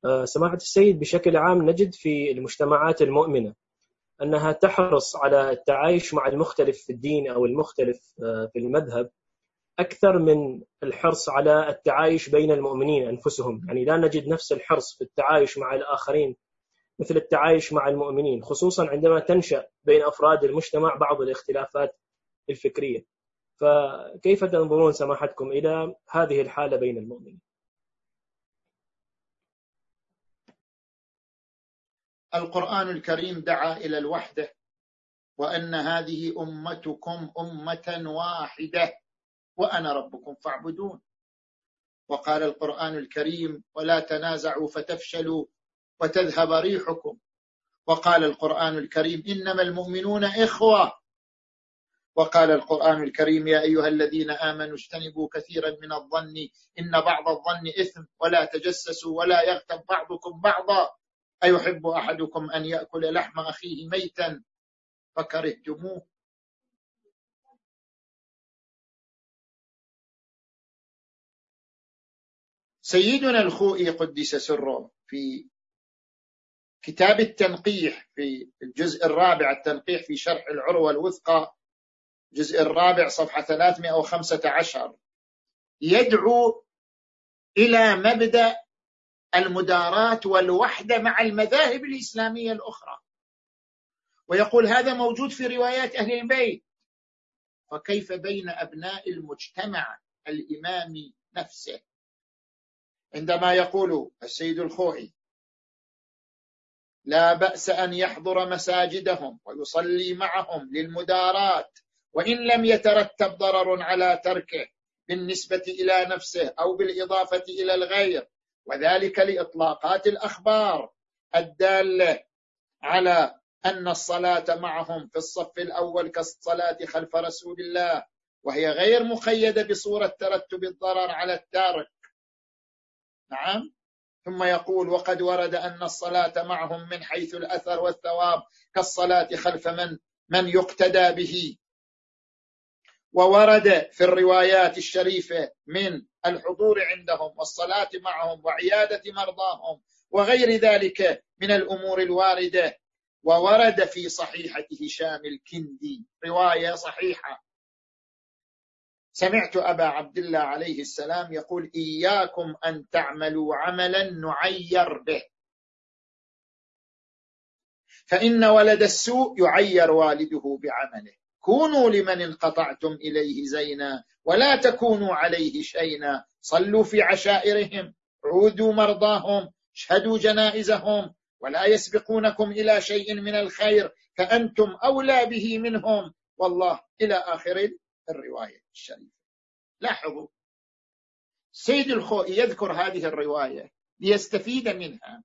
آه، سماحة السيد بشكل عام نجد في المجتمعات المؤمنة أنها تحرص على التعايش مع المختلف في الدين أو المختلف آه، في المذهب أكثر من الحرص على التعايش بين المؤمنين أنفسهم يعني لا نجد نفس الحرص في التعايش مع الآخرين مثل التعايش مع المؤمنين خصوصا عندما تنشأ بين أفراد المجتمع بعض الاختلافات الفكرية فكيف تنظرون سماحتكم إلى هذه الحالة بين المؤمنين القرآن الكريم دعا إلى الوحدة وأن هذه أمتكم أمة واحدة وأنا ربكم فاعبدون وقال القرآن الكريم ولا تنازعوا فتفشلوا وتذهب ريحكم وقال القرآن الكريم إنما المؤمنون إخوة وقال القرآن الكريم يا أيها الذين آمنوا اجتنبوا كثيرا من الظن إن بعض الظن إثم ولا تجسسوا ولا يغتب بعضكم بعضا أيحب أحدكم أن يأكل لحم أخيه ميتا فكرهتموه سيدنا الخوئي قدس سره في كتاب التنقيح في الجزء الرابع التنقيح في شرح العروة الوثقى الجزء الرابع صفحة 315 يدعو إلى مبدأ المداراة والوحدة مع المذاهب الإسلامية الأخرى ويقول هذا موجود في روايات أهل البيت فكيف بين أبناء المجتمع الإمامي نفسه عندما يقول السيد الخوئي لا بأس أن يحضر مساجدهم ويصلي معهم للمدارات وإن لم يترتب ضرر على تركه بالنسبة إلى نفسه أو بالإضافة إلى الغير وذلك لإطلاقات الأخبار الدالة على أن الصلاة معهم في الصف الأول كالصلاة خلف رسول الله وهي غير مقيدة بصورة ترتب الضرر على التارك نعم ثم يقول وقد ورد أن الصلاة معهم من حيث الأثر والثواب كالصلاة خلف من من يقتدى به وورد في الروايات الشريفة من الحضور عندهم والصلاة معهم وعيادة مرضاهم وغير ذلك من الأمور الواردة وورد في صحيحة هشام الكندي رواية صحيحة سمعت أبا عبد الله عليه السلام يقول إياكم أن تعملوا عملا نعير به فإن ولد السوء يعير والده بعمله كونوا لمن انقطعتم إليه زينا ولا تكونوا عليه شينا صلوا في عشائرهم عودوا مرضاهم اشهدوا جنائزهم ولا يسبقونكم إلى شيء من الخير فأنتم أولى به منهم والله إلى آخر الرواية الشريفة لاحظوا سيد الخوئي يذكر هذه الرواية ليستفيد منها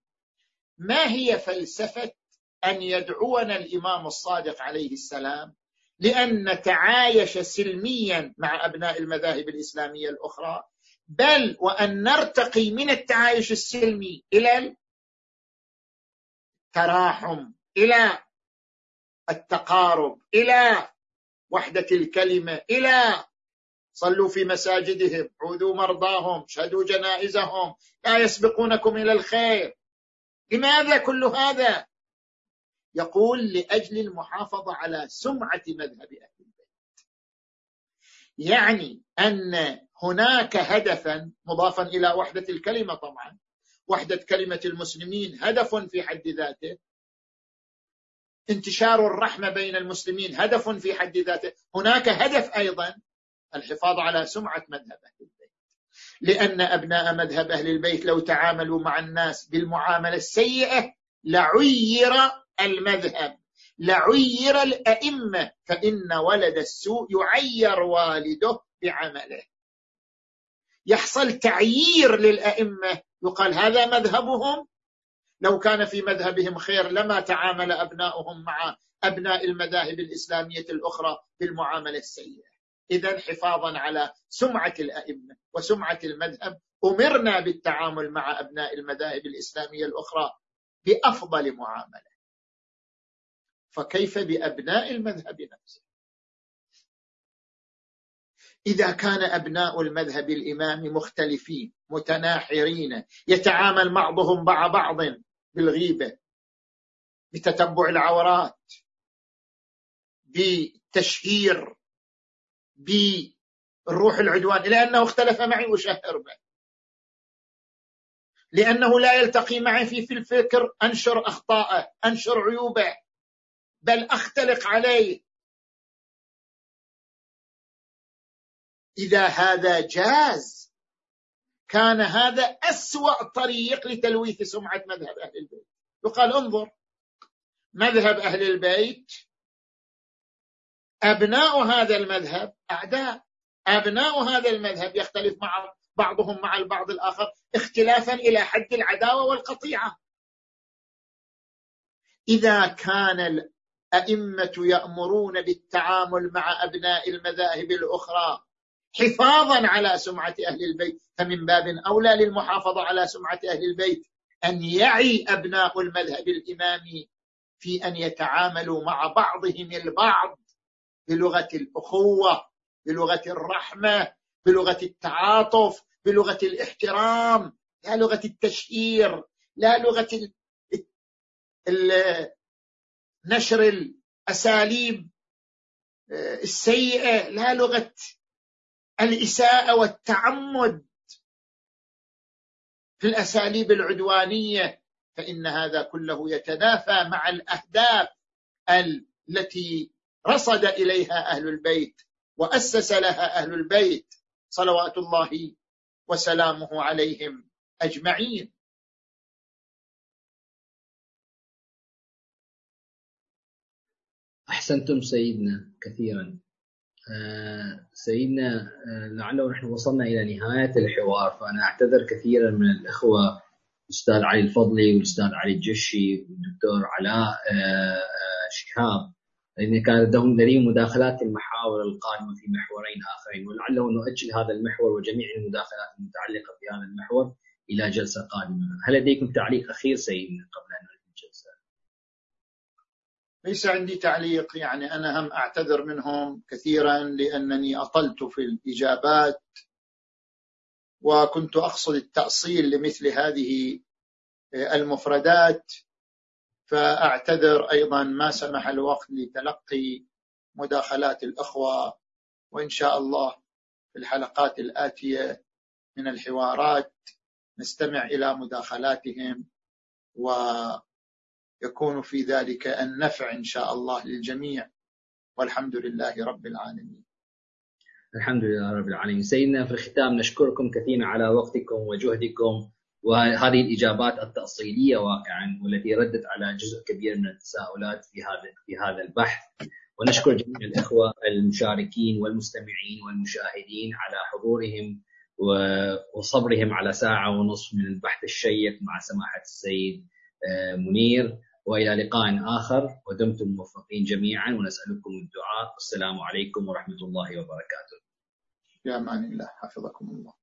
ما هي فلسفة أن يدعونا الإمام الصادق عليه السلام لأن نتعايش سلميا مع أبناء المذاهب الإسلامية الأخرى بل وأن نرتقي من التعايش السلمي إلى التراحم إلى التقارب إلى وحدة الكلمة إلى صلوا في مساجدهم عودوا مرضاهم شهدوا جنائزهم لا يسبقونكم إلى الخير لماذا كل هذا يقول لأجل المحافظة على سمعة مذهب أهل البيت يعني أن هناك هدفا مضافا إلى وحدة الكلمة طبعا وحدة كلمة المسلمين هدف في حد ذاته انتشار الرحمة بين المسلمين هدف في حد ذاته هناك هدف أيضا الحفاظ على سمعة مذهب أهل البيت لأن أبناء مذهب أهل البيت لو تعاملوا مع الناس بالمعاملة السيئة لعير المذهب لعير الأئمة فإن ولد السوء يعير والده بعمله يحصل تعيير للأئمة يقال هذا مذهبهم لو كان في مذهبهم خير لما تعامل أبناؤهم مع أبناء المذاهب الإسلامية الأخرى بالمعاملة السيئة إذا حفاظا على سمعة الأئمة وسمعة المذهب أمرنا بالتعامل مع أبناء المذاهب الإسلامية الأخرى بأفضل معاملة فكيف بأبناء المذهب نفسه إذا كان أبناء المذهب الإمامي مختلفين متناحرين يتعامل بعضهم مع بعض بالغيبة بتتبع العورات بتشهير بالروح العدوان لأنه اختلف معي وشهر به لأنه لا يلتقي معي في, في الفكر أنشر أخطاءه أنشر عيوبه بل اختلق عليه اذا هذا جاز كان هذا اسوا طريق لتلويث سمعه مذهب اهل البيت يقال انظر مذهب اهل البيت ابناء هذا المذهب اعداء ابناء هذا المذهب يختلف مع بعضهم مع البعض الاخر اختلافا الى حد العداوه والقطيعه اذا كان الائمه يامرون بالتعامل مع ابناء المذاهب الاخرى حفاظا على سمعه اهل البيت فمن باب اولى للمحافظه على سمعه اهل البيت ان يعي ابناء المذهب الامامي في ان يتعاملوا مع بعضهم البعض بلغه الاخوه بلغه الرحمه بلغه التعاطف بلغه الاحترام لا لغه التشهير لا لغه نشر الاساليب آه، السيئه لا لغه الاساءه والتعمد في الاساليب العدوانيه فان هذا كله يتنافى مع الاهداف التي رصد اليها اهل البيت واسس لها اهل البيت صلوات الله وسلامه عليهم اجمعين أحسنتم سيدنا كثيرا آه، سيدنا آه، لعله نحن وصلنا إلى نهاية الحوار فأنا أعتذر كثيرا من الإخوة الأستاذ علي الفضلي والأستاذ علي الجشي والدكتور علاء آه، شهاب لأن كان لديهم دليل مداخلات المحاور القادمة في محورين آخرين ولعله نؤجل هذا المحور وجميع المداخلات المتعلقة بهذا المحور إلى جلسة قادمة هل لديكم تعليق أخير سيدنا قبل أن ليس عندي تعليق يعني أنا هم أعتذر منهم كثيرا لأنني أطلت في الإجابات وكنت أقصد التأصيل لمثل هذه آه، المفردات فأعتذر أيضا ما سمح الوقت لتلقي مداخلات الأخوة وإن شاء الله في الحلقات الآتية من الحوارات نستمع إلى مداخلاتهم و يكون في ذلك النفع إن شاء الله للجميع والحمد لله رب العالمين الحمد لله رب العالمين سيدنا في الختام نشكركم كثيرا على وقتكم وجهدكم وهذه الإجابات التأصيلية واقعا والتي ردت على جزء كبير من التساؤلات في هذا في هذا البحث ونشكر جميع الإخوة المشاركين والمستمعين والمشاهدين على حضورهم وصبرهم على ساعة ونصف من البحث الشيق مع سماحة السيد آه، منير والى لقاء اخر ودمتم موفقين جميعا ونسالكم الدعاء والسلام عليكم ورحمه الله وبركاته. في امان الله حفظكم الله.